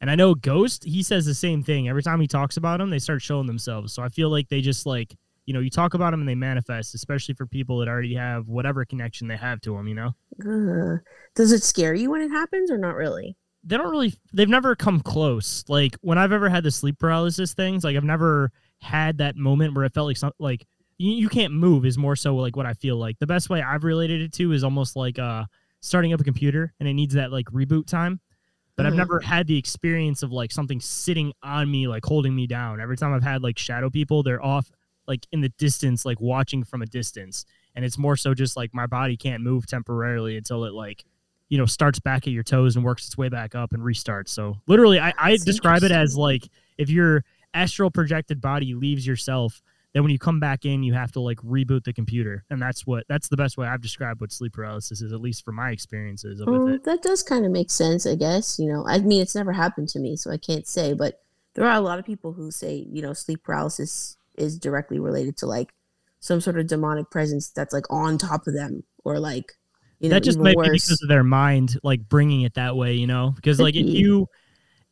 And I know Ghost, he says the same thing. Every time he talks about him, they start showing themselves. So I feel like they just like, you know, you talk about them and they manifest, especially for people that already have whatever connection they have to them, you know? Ugh. Does it scare you when it happens or not really? they don't really they've never come close like when i've ever had the sleep paralysis things like i've never had that moment where it felt like some like you, you can't move is more so like what i feel like the best way i've related it to is almost like uh starting up a computer and it needs that like reboot time but i've Mhm. never had the experience of like something sitting on me like holding me down every time i've had like shadow people they're off like in the distance like watching from a distance. And it's more so just like my body can't move temporarily until it like you know starts back at your toes and works its way back up and restarts. So literally i, I That's describe it as like if your astral projected body leaves yourself then when you come back in you have to like reboot the computer. And that's what that's the best way i've described what sleep paralysis is at least for my experiences Mm, it. that does kind of make sense, I guess. You know, I mean, it's never happened to me, so I can't say, but there are a lot of people who say, you know, sleep paralysis is directly related to like some sort of demonic presence that's like on top of them or like, you know, that just might worse. be because of their mind like bringing it that way you know? Because like if you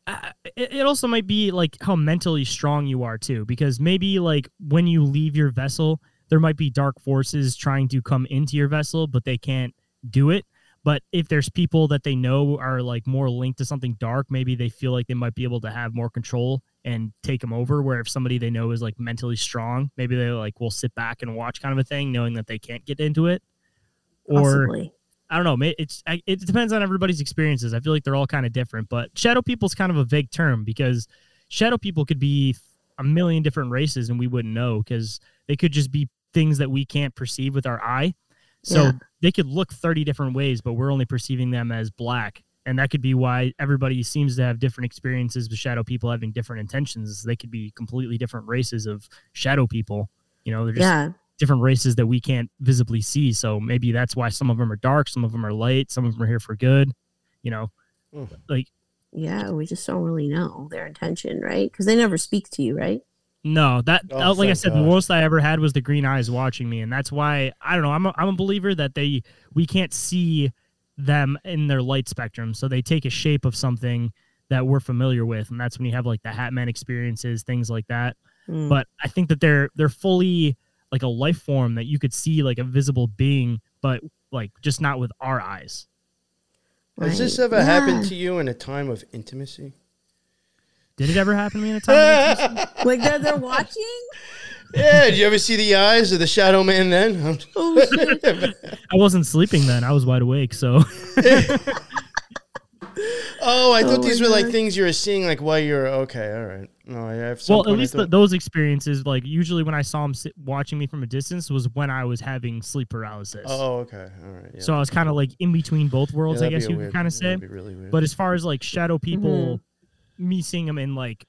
uh, it also might be like how mentally strong you are too because maybe like when you leave your vessel there might be dark forces trying to come into your vessel but they can't do it. But if there's people that they know are like more linked to something dark maybe they feel like they might be able to have more control and take them over where if somebody they know is like mentally strong maybe they like will sit back and watch kind of a thing knowing that they can't get into it or Possibly. I don't know. It's it depends on everybody's experiences. I feel like they're all kind of different, but shadow people is kind of a vague term because shadow people could be a million different races and we wouldn't know because they could just be things that we can't perceive with our eye. So Yeah. they could look 30 different ways, but we're only perceiving them as black. And that could be why everybody seems to have different experiences with shadow people having different intentions. They could be completely different races of shadow people. You know, they're just Yeah. different races that we can't visibly see. So maybe that's why some of them are dark, some of them are light, some of them are here for good. You know, Hmm. like Yeah. We just don't really know their intention, right? Because they never speak to you, right? no, that Oh, uh, like I thank said, the God. most I ever had was the green eyes watching me, and that's why I don't know. I'm a, I'm a believer that they we can't see them in their light spectrum, so they take a shape of something that we're familiar with, and that's when you have like the Hatman experiences, things like that. Mm. but I think that they're they're fully like a life form that you could see like a visible being, but like just not with our eyes. Has this Right. ever happened to you in a time of intimacy? Did it ever happen to me in a time? like they're, they're watching? Yeah, did you ever see the eyes of the shadow man then? Oh. I wasn't sleeping then. I was wide awake. So oh, I Oh thought my these were like things you were seeing, like while you're okay. All right. No, I have. well, at least the, those experiences, like usually when I saw him sit, watching me from a distance, was when I was having sleep paralysis. Oh, okay. All right. Yeah. So I was kind of like in between both worlds, Yeah, I guess you weird. could kind of say. really weird. But as far as like shadow people, Mm-hmm. Me seeing them in like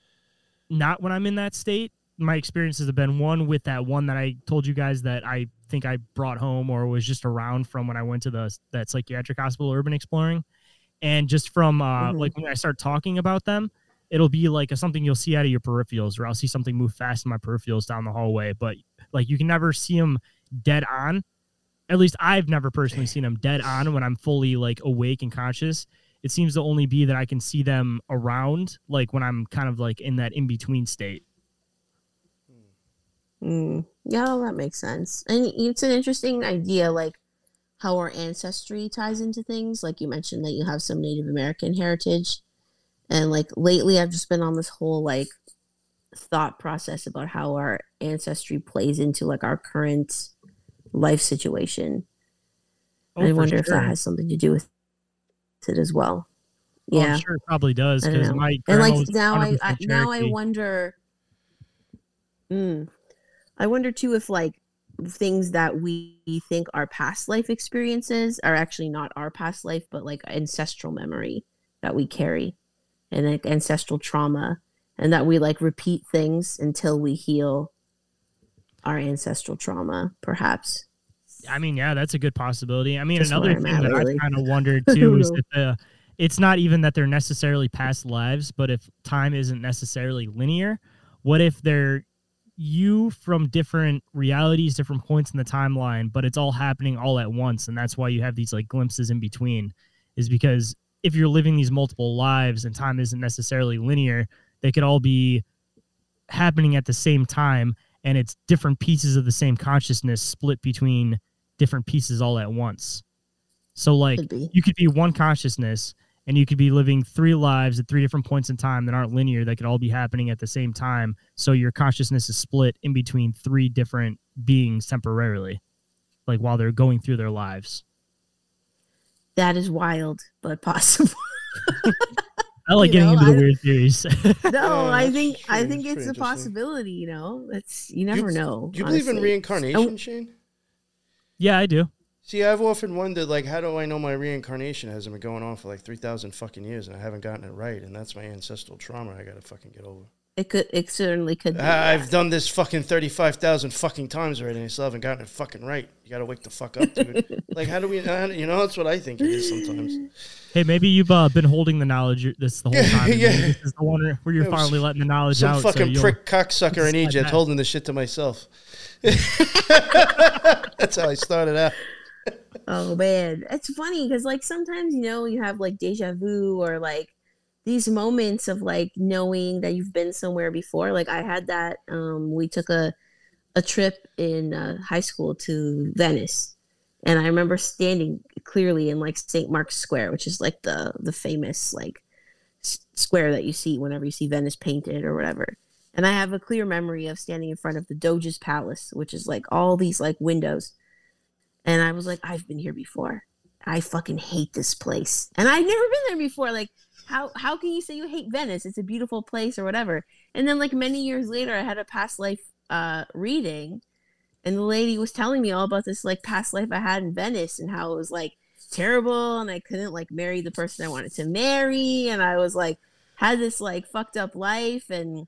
not when I'm in that state, my experiences have been one with that one that I told you guys that I think I brought home or was just around from when I went to the that psychiatric hospital urban exploring. and just from uh, Mhm. like when I start talking about them, it'll be like a, something you'll see out of your peripherals, or I'll see something move fast in my peripherals down the hallway. But like you can never see them dead on. At least I've never personally seen them dead on when I'm fully like awake and conscious. It seems to only be that I can see them around, like when I'm kind of like in that in between state. Mm, yeah, well, that makes sense. And it's an interesting idea, like how our ancestry ties into things. Like you mentioned that you have some Native American heritage. And like lately, I've just been on this whole like thought process about how our ancestry plays into like our current life situation. I Oh, for wonder if that has something to do with it as well. Oh, I'm Yeah. sure it probably does because my and like now I, I now I wonder mm, I wonder too if like things that we think are past life experiences are actually not our past life but like ancestral memory that we carry and like ancestral trauma and that we like repeat things until we heal our ancestral trauma perhaps I mean, yeah, that's a good possibility. I mean, Just another thing that lately. I've kind of wondered too is the, it's not even that they're necessarily past lives, but if time isn't necessarily linear, what if they're you from different realities, different points in the timeline, but it's all happening all at once, and that's why you have these like glimpses in between, is because if you're living these multiple lives and time isn't necessarily linear, they could all be happening at the same time and it's different pieces of the same consciousness split between different pieces all at once. So like could you could be one consciousness and you could be living three lives at three different points in time that aren't linear that could all be happening at the same time. So your consciousness is split in between three different beings temporarily. Like while they're going through their lives. that is wild but possible I like You getting know, into the I- weird theories. no Yeah, i think i think it's a possibility you know that's you never know Do you believe in honestly. reincarnation, oh. Shayn? Yeah, I do. See, I've often wondered, like, how do I know my reincarnation hasn't been going on for like three thousand fucking years, and I haven't gotten it right, and that's my ancestral trauma. I gotta fucking get over. It could. It certainly could. Be. I- I've done this fucking thirty-five thousand fucking times already, and I still haven't gotten it fucking right. You gotta wake the fuck up, dude. like, how do we? How do, you know, that's what I think it is sometimes. Hey, maybe you've uh, been holding the knowledge this the whole Yeah, time. and yeah. This is the one where- where you're Yeah, finally letting the knowledge Some out. so fucking you'll- prick cocksucker in Egypt back. holding the shit to myself. that's how I started out. Oh man, it's funny because like sometimes you know you have like deja vu or like these moments of like knowing that you've been somewhere before. Like I had that. Um, we took a a trip in uh, high school to Venice, and I remember standing clearly in like St. Mark's Square, which is like the the famous like s- square that you see whenever you see Venice painted or whatever. And I have a clear memory of standing in front of the Doge's Palace, which is like all these like windows. And I was like, I've been here before. I fucking hate this place. And I've never been there before. Like, how how can you say you hate Venice? It's a beautiful place or whatever. And then like many years later I had a past life uh reading and the lady was telling me all about this like past life I had in Venice and how it was like terrible and I couldn't like marry the person I wanted to marry and I was like had this like fucked up life and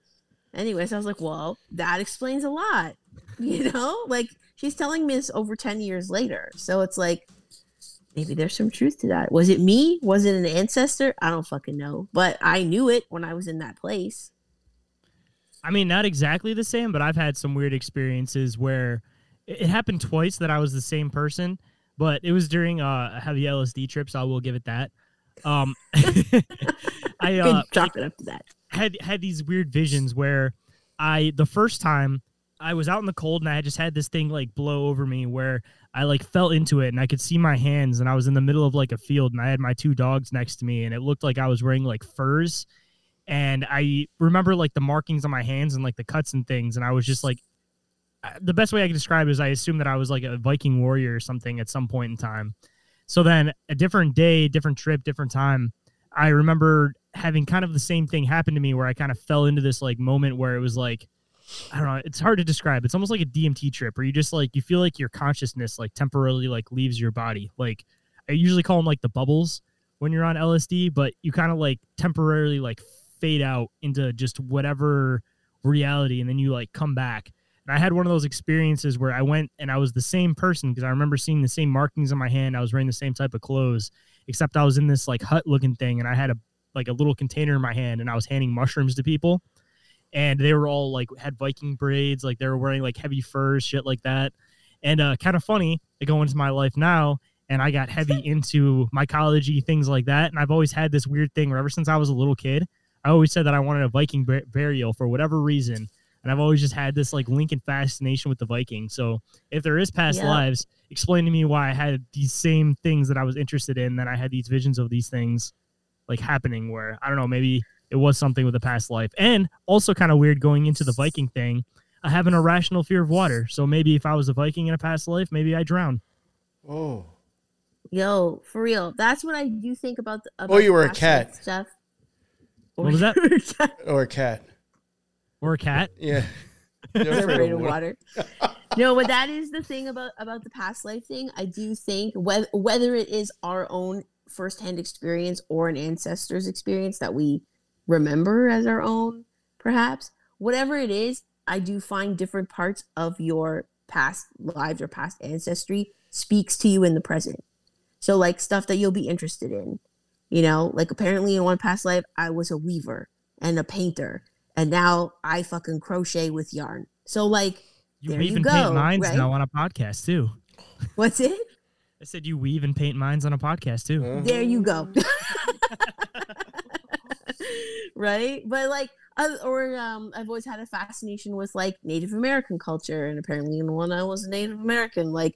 anyways I was like, well, that explains a lot. You know? Like she's telling me this over 10 years later. So it's like maybe there's some truth to that. Was it me? Was it an ancestor? I don't fucking know. But I knew it when I was in that place. I mean, not exactly the same, but I've had some weird experiences where it happened twice that I was the same person, but it was during uh, a heavy LSD trip, so I will give it that. Um, I uh, chalk it up to that. Had had these weird visions where I the first time I was out in the cold and I just had this thing like blow over me where I like fell into it and I could see my hands and I was in the middle of like a field and I had my two dogs next to me and it looked like I was wearing like furs and I remember like the markings on my hands and like the cuts and things and I was just like the best way I can describe is I assumed that I was like a Viking warrior or something at some point in time. So then a different day, different trip, different time, I remember having kind of the same thing happen to me where I kind of fell into this like moment where it was like I don't know, it's hard to describe. It's almost like a DMT trip where you just like you feel like your consciousness like temporarily like leaves your body. Like I usually call them like the bubbles when you're on LSD, but you kind of like temporarily like fade out into just whatever reality and then you like come back. And I had one of those experiences where I went and I was the same person because I remember seeing the same markings on my hand. I was wearing the same type of clothes. Except I was in this like hut looking thing and I had a like a little container in my hand and I was handing mushrooms to people. And they were all like had Viking braids, like they were wearing like heavy furs, shit like that. And uh kind of funny to go into my life now and I got heavy into mycology, things like that. And I've always had this weird thing where ever since I was a little kid, I always said that I wanted a Viking burial for whatever reason. And I've always just had this like link and fascination with the Vikings. So if there is past yeah. lives, explain to me why I had these same things that I was interested in, that I had these visions of these things like happening where I don't know, maybe it was something with a past life. And also kind of weird going into the Viking thing. I have an irrational fear of water. So maybe if I was a Viking in a past life, maybe I drown. Oh. Yo, for real. That's what I do think about. The, about oh, you were a cat, stuff. What was that? or a cat. Or a cat. Yeah. They're afraid of water. no, but that is the thing about about the past life thing. I do think whether whether it is our own firsthand experience or an ancestor's experience that we remember as our own, perhaps whatever it is, I do find different parts of your past lives or past ancestry speaks to you in the present. So like stuff that you'll be interested in. You know, like apparently in one past life I was a weaver and a painter and now I fucking crochet with yarn. So like you there weave you and go, paint minds right? now on a podcast too. What's it? I said you weave and paint minds on a podcast too. Uh-huh. There you go. right? But like uh, or um, I've always had a fascination with like Native American culture, and apparently, in one I was Native American. Like,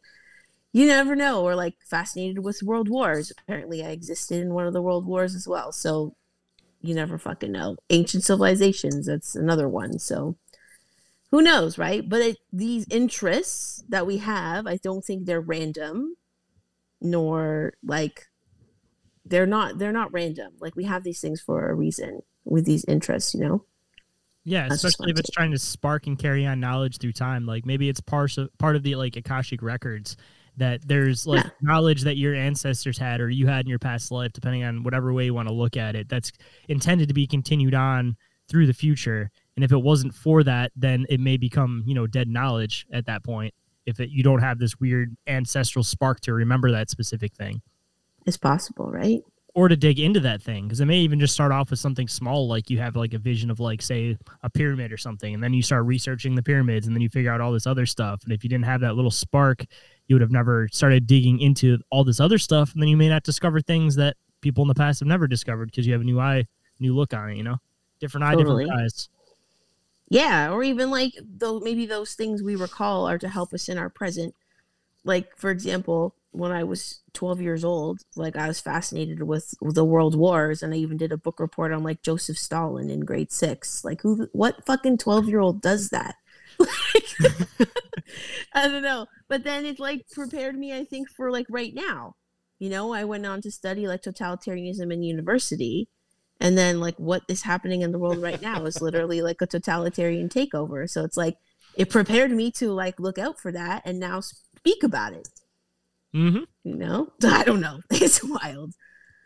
you never know. Or like fascinated with world wars. Apparently, I existed in one of the world wars as well. So you never fucking know. Ancient civilizations, that's another one. So who knows, right? But it, these interests that we have, I don't think they're random, nor like they're not they're not random. Like we have these things for a reason with these interests, you know. Yeah, That's especially if it's trying to spark and carry on knowledge through time. Like maybe it's part of part of the like Akashic records that there's like yeah. knowledge that your ancestors had or you had in your past life, depending on whatever way you want to look at it, that's intended to be continued on through the future. And if it wasn't for that, then it may become, you know, dead knowledge at that point. If it, you don't have this weird ancestral spark to remember that specific thing, it's possible, right? Or to dig into that thing because it may even just start off with something small like you have like a vision of like say a pyramid or something and then you start researching the pyramids and then you figure out all this other stuff and if you didn't have that little spark you would have never started digging into all this other stuff and then you may not discover things that people in the past have never discovered because you have a new eye new look on it you know? Different eye totally. different eyes. Yeah or even like though maybe those things we recall are to help us in our present. Like for example when I was 12 years old, like I was fascinated with, the world wars and I even did a book report on like Joseph Stalin in grade 6. Like who what fucking 12-year-old does that? Like, I don't know. But then it like prepared me I think for like right now. You know, I went on to study like totalitarianism in university and then like what is happening in the world right now is literally like a totalitarian takeover. So it's like it prepared me to like look out for that and now speak about it Mm-hmm. You know, I don't know. It's wild.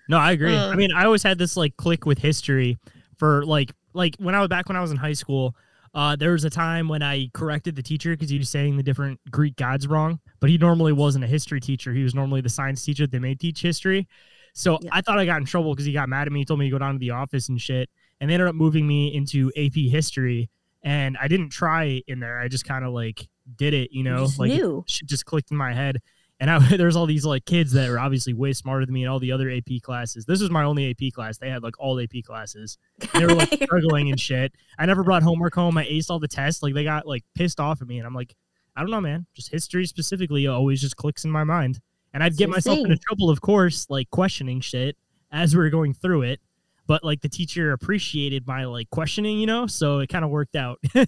No, I agree. Uh, I mean, I always had this like click with history for like like when I was back when I was in high school. Uh, there was a time when I corrected the teacher because he was saying the different Greek gods wrong, but he normally wasn't a history teacher. He was normally the science teacher that they made teach history. So yeah. I thought I got in trouble because he got mad at me. He told me to go down to the office and shit. And they ended up moving me into AP history. And I didn't try in there. I just kind of like did it, you know, you like knew. it just clicked in my head and I, there's all these like kids that are obviously way smarter than me in all the other AP classes. This was my only AP class. They had like all AP classes. They were like struggling and shit. I never brought homework home. I aced all the tests. Like they got like pissed off at me, and I'm like, I don't know, man. Just history specifically always just clicks in my mind. And I'd get myself into trouble, of course, like questioning shit as we were going through it. But like the teacher appreciated my like questioning, you know, so it kind of worked out. and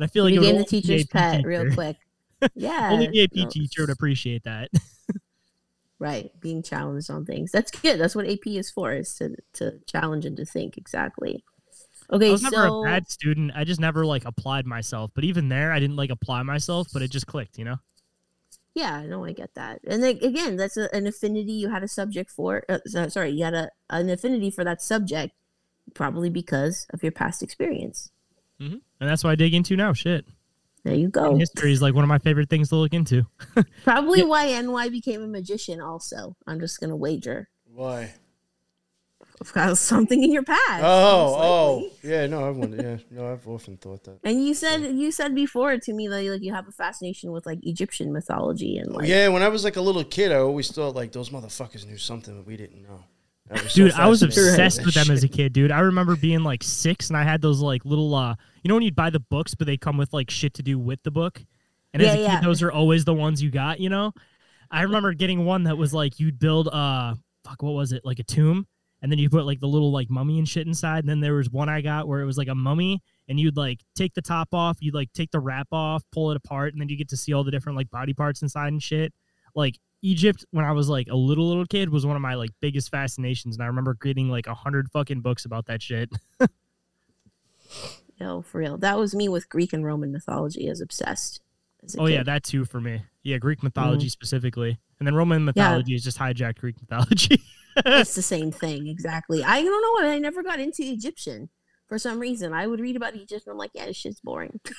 I feel like you became the teacher's pet teacher. real quick. Yeah. Only the AP no. teacher would appreciate that. right. Being challenged on things. That's good. That's what AP is for, is to, to challenge and to think. Exactly. Okay. I was so... never a bad student. I just never like applied myself. But even there, I didn't like apply myself, but it just clicked, you know? Yeah, no, I get that. And then, again, that's a, an affinity you had a subject for. Uh, sorry, you had a, an affinity for that subject, probably because of your past experience. Mm-hmm. And that's what I dig into now. Shit. There you go. And history is like one of my favorite things to look into. Probably yeah. why NY became a magician. Also, I'm just gonna wager. Why? Because something in your past. Oh, most oh, yeah. No, I've wondered. Yeah, no, I've often thought that. And you said you said before to me that like you have a fascination with like Egyptian mythology and like yeah, when I was like a little kid, I always thought like those motherfuckers knew something that we didn't know. I was so Dude, I was obsessed with them as a kid, dude. I remember being like six and I had those like little uh you know when you'd buy the books but they come with like shit to do with the book? And as Yeah, a kid, those are always the ones you got, you know? I remember getting one that was like you'd build uh fuck, what was it? Like a tomb, and then you put like the little like mummy and shit inside. And then there was one I got where it was like a mummy, and you'd like take the top off, you'd like take the wrap off, pull it apart, and then you get to see all the different like body parts inside and shit. Like Egypt, when I was like a little little kid, was one of my like biggest fascinations, and I remember getting like a hundred fucking books about that shit. no for real. That was me with Greek and Roman mythology as obsessed. As oh yeah, that too for me. Yeah, Greek mm-hmm. mythology specifically, and then Roman mythology is just hijacked Greek mythology. it's the same thing exactly. I don't know. I never got into Egyptian for some reason. I would read about Egypt and I'm like, yeah, this shit's boring.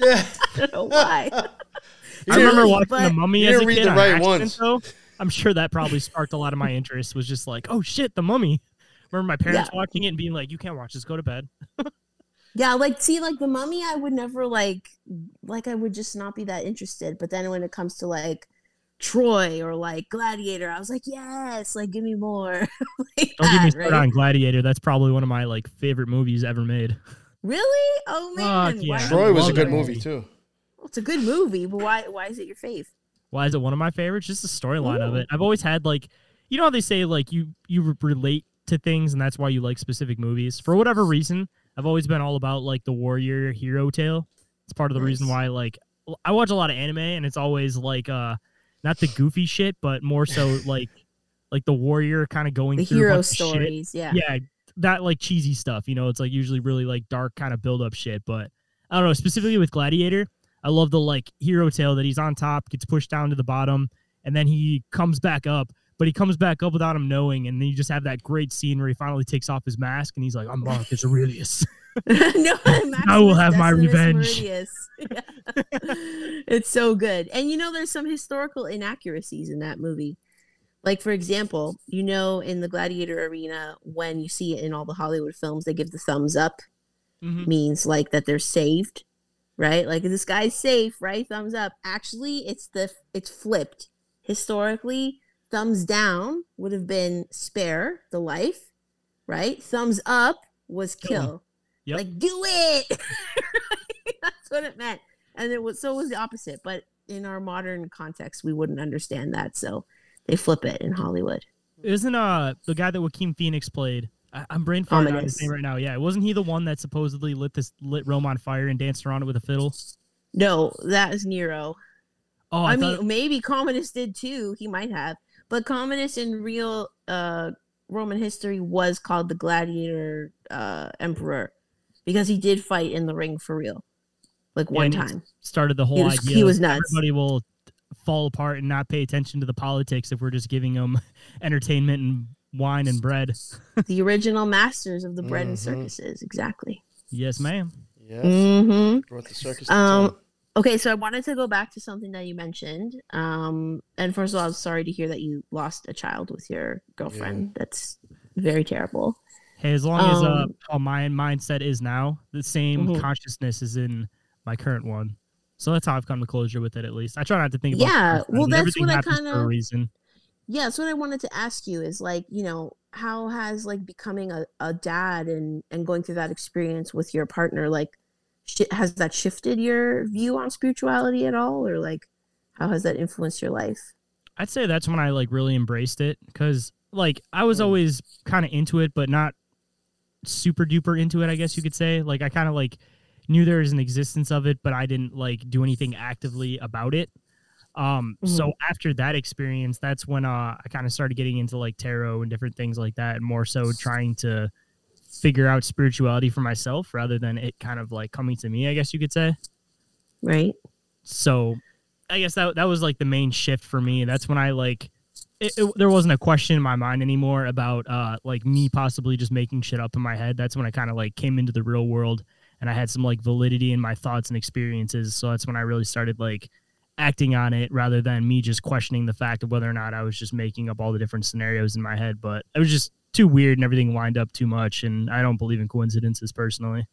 Yeah, I don't know why. I remember Really, watching the Mummy as a kid the on right accident, though. I'm sure that probably sparked a lot of my interest. Was just like, oh shit, the Mummy. Remember my parents Yeah. watching it and being like, "You can't watch this. Go to bed." Yeah, like see, like the mummy, I would never like, like I would just not be that interested. But then when it comes to like Troy or like Gladiator, I was like, yes, like give me more. like Don't get me started right? on Gladiator. That's probably one of my like favorite movies ever made. Really? Oh man, Fuck yeah. Why- Troy was a love good that movie movie. too. Well, it's a good movie, but why? Why is it your fave? Why is it one of my favorites? Just the storyline of it. I've always had like, you know how they say like you you re- relate to things and that's why you like specific movies. For whatever reason, I've always been all about like the warrior hero tale. It's part of the reason Nice. why like l- I watch a lot of anime and it's always like uh not the goofy shit, but more so like like the warrior kind of going The through a hero bunch of shit. stories, yeah. yeah, that like cheesy stuff. You know, it's like usually really like dark kind of build up shit. But I don't know, specifically with Gladiator, I love the like hero tale that he's on top, gets pushed down to the bottom, and then he comes back up. But he comes back up without him knowing, and then you just have that great scene where he finally takes off his mask and he's like, "I'm Marcus Aurelius." no, I will have my revenge. Yeah. it's so good. And you know, there's some historical inaccuracies in that movie. Like, for example, you know, in the gladiator arena, when you see it in all the Hollywood films, they give the thumbs up, Mhm. means like that they're saved, right? Like this guy's safe, right? Thumbs up. Actually, it's the it's flipped. Historically, thumbs down would have been spare the life, right? Thumbs up was kill. Yep. Like do it. That's what it meant. And it was so it was the opposite. But in our modern context, we wouldn't understand that. So they flip it in Hollywood. Isn't uh the guy that Joaquin Phoenix played? I, I'm brain farting on his name right now. Yeah, wasn't he the one that supposedly lit this lit Rome on fire and danced around it with a fiddle? No, that is Nero. Oh, I, I, mean, thought, maybe Commodus did too. He might have, but Commodus in real uh, Roman history was called the gladiator uh, emperor because he did fight in the ring for real, like Yeah, one time. started the whole He was- idea. he was nuts. Everybody will fall apart and not pay attention to the politics if we're just giving them entertainment and wine and bread. the original masters of the bread and Mhm. circuses, exactly. Yes, ma'am. Yes, hmm brought the circus. Um, okay, so I wanted to go back to something that you mentioned. Um, and first of all, I'm sorry to hear that you lost a child with your girlfriend. That's very terrible. Hey, as long as uh, Um, how my mindset is now, the same Mhm. consciousness is in my current one. So that's how I've come to closure with it. At least I try not to think about. Yeah, well, that's everything what I kinda- reason. yeah that's what i wanted to ask you is like you know how has like becoming a, a dad and and going through that experience with your partner like shi has that shifted your view on spirituality at all or like how has that influenced your life I'd say that's when I like really embraced it because like I was Mm. always kind of into it, but not super duper into it. I guess you could say. Like I kind of like knew there was an existence of it, but I didn't like do anything actively about it. Um, so after that experience, that's when uh, I kind of started getting into like tarot and different things like that, and more so trying to figure out spirituality for myself rather than it kind of like coming to me. I guess you could say. Right. So i guess that, that was like the main shift for me. That's when i like it, it- there wasn't a question in my mind anymore about uh like me possibly just making shit up in my head. That's when i kind of like came into the real world and i had some like validity in my thoughts and experiences so that's when i really started like acting on it rather than me just questioning the fact of whether or not I was just making up all the different scenarios in my head. But it was just too weird and everything lined up too much. And I don't believe in coincidences personally.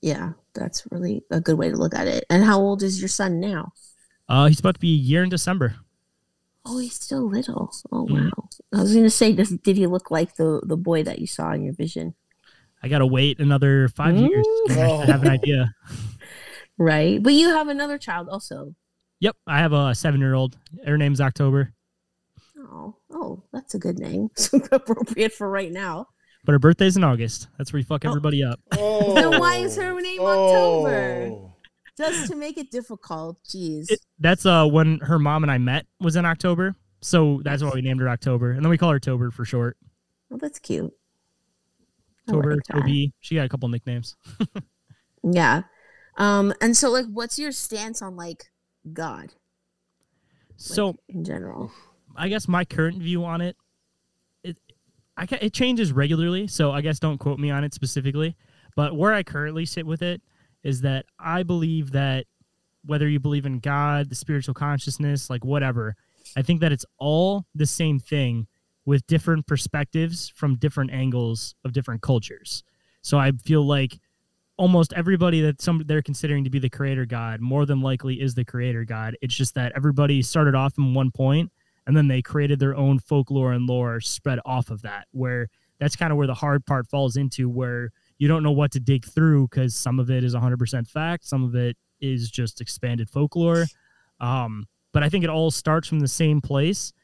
Yeah, that's really a good way to look at it. And how old is your son now? Uh, he's about to be a year in December. Oh, he's still little. Oh Mhm. wow. I was gonna say, does did he look like the the boy that you saw in your vision? I gotta wait another five years to Mm. have an idea. Right. But you have another child also. Yep, I have a seven year old. Her name's October, Oh, oh, that's a good name. Appropriate for right now. but her birthday's in August. That's where you fuck Oh. everybody up. Oh. Then why is her name October? Oh. Just to make it difficult. Jeez. It, that's uh when her mom and I met was in October, so that's why we named her October, and then we call her Tober for short. well, that's cute. Tober. Toby. She got a couple nicknames. Yeah. Um, and so like what's your stance on like God? like, So in general. I guess my current view on it, it, I ca- it changes regularly. So I guess don't quote me on it specifically. But where I currently sit with it is that I believe that whether you believe in God, the spiritual consciousness, like whatever, I think that it's all the same thing with different perspectives from different angles of different cultures. So I feel like almost everybody that some they're considering to be the creator god more than likely is the creator god. It's just that everybody started off in one point and then they created their own folklore and lore spread off of that where that's kind of where the hard part falls into where you don't know what to dig through because some of it is 100% fact some of it is just expanded folklore um, but i think it all starts from the same place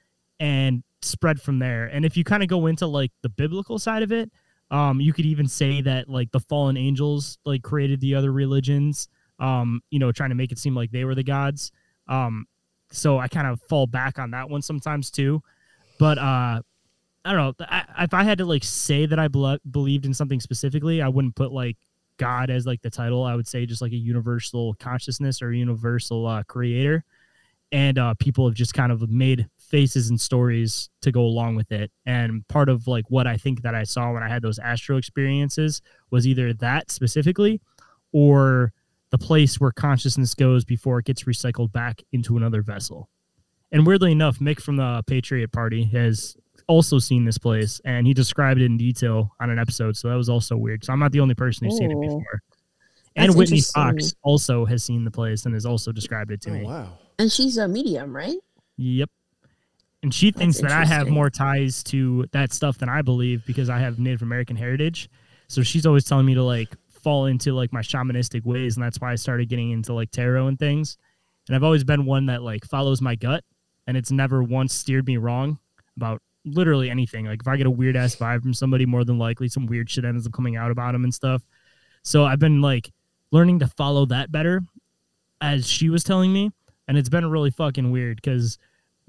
and spread from there and if you kind of go into like the biblical side of it um, you could even say that like the fallen angels like created the other religions um, you know trying to make it seem like they were the gods um, so I kind of fall back on that one sometimes too. But uh, I don't know. I, if I had to like say that I bel believed in something specifically, I wouldn't put like God as like the title. I would say just like a universal consciousness or universal uh, creator. And uh, people have just kind of made faces and stories to go along with it. And part of like what I think that I saw when I had those astro experiences was either that specifically or the place where consciousness goes before it gets recycled back into another vessel. And weirdly enough, Mick from the Patriot Party has also seen this place and he described it in detail on an episode. So that was also weird. So I'm not the only person who's seen it Oh. before. And That's Whitney. Fox also has seen the place and has also described it to Oh, me. wow. And she's a medium, right? Yep. And she thinks that I have more ties to that stuff than I believe because I have Native American heritage. So she's always telling me to like fall into like my shamanistic ways, and that's why I started getting into like tarot and things. And I've always been one that like follows my gut, and it's never once steered me wrong about literally anything. Like if I get a weird ass vibe from somebody, more than likely some weird shit ends up coming out about them and stuff. So I've been like learning to follow that better as she was telling me, and it's been really fucking weird because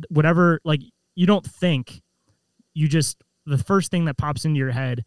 whatever like you don't think you just the first thing that pops into your head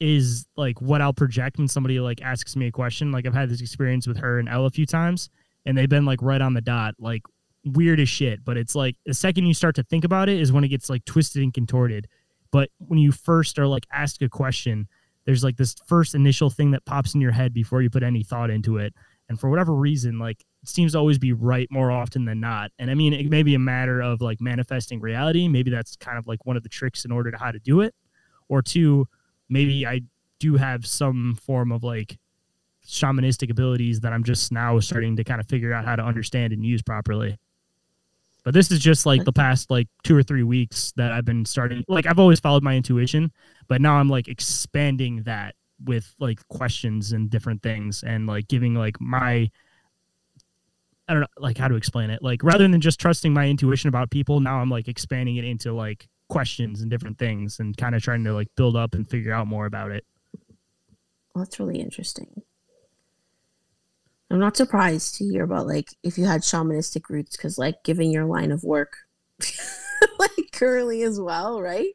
is like what I'll project when somebody like asks me a question. Like I've had this experience with her and Elle a few times, and they've been like right on the dot, like weird as shit. But it's like the second you start to think about it is when it gets like twisted and contorted. But when you first are like asked a question, there's like this first initial thing that pops in your head before you put any thought into it. And for whatever reason, like seems to always be right more often than not. And I mean, it may be a matter of like manifesting reality. Maybe that's kind of like one of the tricks in order to how to do it. Or two, maybe I do have some form of like shamanistic abilities that I'm just now starting to kind of figure out how to understand and use properly. But this is just like the past like two or three weeks that I've been starting. Like I've always followed my intuition, but now I'm like expanding that with like questions and different things and like giving like my I don't know like how to explain it. Like rather than just trusting my intuition about people, now I'm like expanding it into like questions and different things and kind of trying to like build up and figure out more about it. Well, that's really interesting. I'm not surprised to hear about like if you had shamanistic roots because like given your line of work like currently as well, right?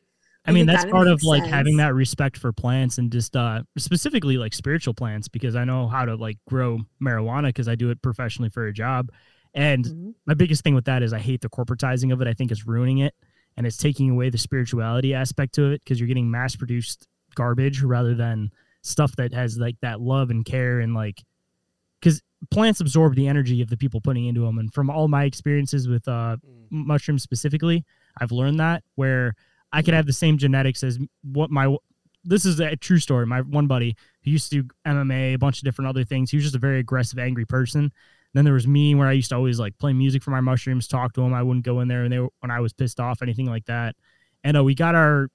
I mean, that's kinda part of makes like having that respect for plants and just uh specifically like spiritual plants because I know how to like grow marijuana because I do it professionally for a job. And Mhm. my biggest thing with that is I hate the corporatizing of it. I think it's ruining it and it's taking away the spirituality aspect to it because you're getting mass produced garbage rather than stuff that has like that love and care and like because plants absorb the energy of the people putting into them. And from all my experiences with uh, mushrooms specifically, I've learned that where I could have the same genetics as what my this is a true story. My one buddy who used to do MMA, a bunch of different other things. He was just a very aggressive, angry person. Then there was me, where I used to always like play music for my mushrooms, talk to them. I wouldn't go in there and they were, when I was pissed off, anything like that. And uh, we got our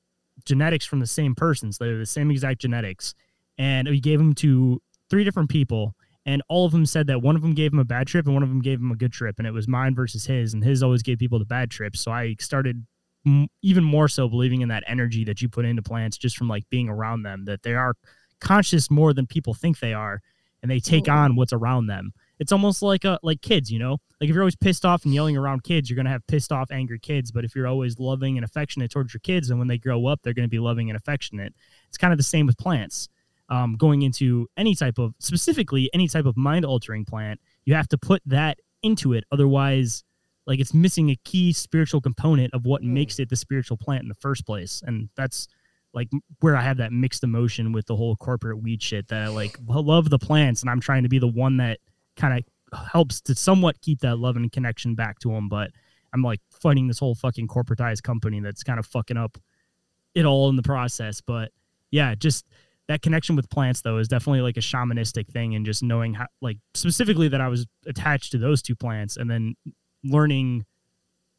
genetics from the same person. So They're the same exact genetics, and we gave them to three different people. And all of them said that one of them gave him a bad trip and one of them gave him a good trip, and it was mine versus his. And his always gave people the bad trips. So I started m- even more so believing in that energy that you put into plants just from like being around them that they are conscious more than people think they are and they take on what's around them. It's almost like a like kids you know? Like if you're always pissed off and yelling around kids you're going to have pissed off angry kids but if you're always loving and affectionate towards your kids and when they grow up they're going to be loving and affectionate. It's kind of the same with plants um, going into any type of specifically any type of mind altering plant you have to put that into it otherwise like it's missing a key spiritual component of what hmm. makes it the spiritual plant in the first place. And that's like where i have that mixed emotion with the whole corporate weed shit that i like love the plants and i'm trying to be the one that kind of helps to somewhat keep that love and connection back to them but i'm like fighting this whole fucking corporatized company that's kind of fucking up it all in the process. But yeah just that connection with plants though is definitely like a shamanistic thing and just knowing how like specifically that i was attached to those two plants and then learning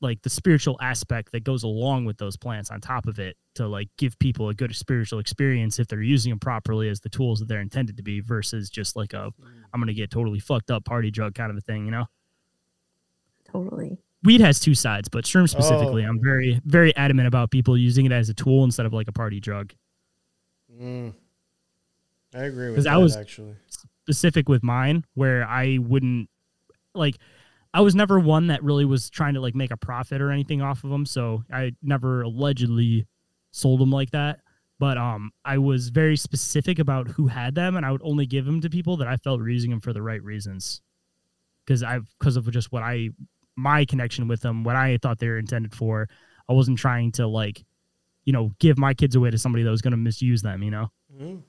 like the spiritual aspect that goes along with those plants on top of it to like give people a good spiritual experience if they're using them properly as the tools that they're intended to be versus just like a I'm gonna get totally fucked up party drug kind of a thing, you know? Totally. Weed has two sides, but shroom specifically, Oh. I'm very, very adamant about people using it as a tool instead of like a party drug. Mm. I agree with 'Cause that. I was- actually, specific with mine where I wouldn't like I was never one that really was trying to like make a profit or anything off of them, so I never allegedly sold them like that. But um I was very specific about who had them and I would only give them to people that I felt were using them for the right reasons. Cuz I because of just what I my connection with them, what I thought they were intended for. I wasn't trying to like you know, give my kids away to somebody that was going to misuse them, you know mm.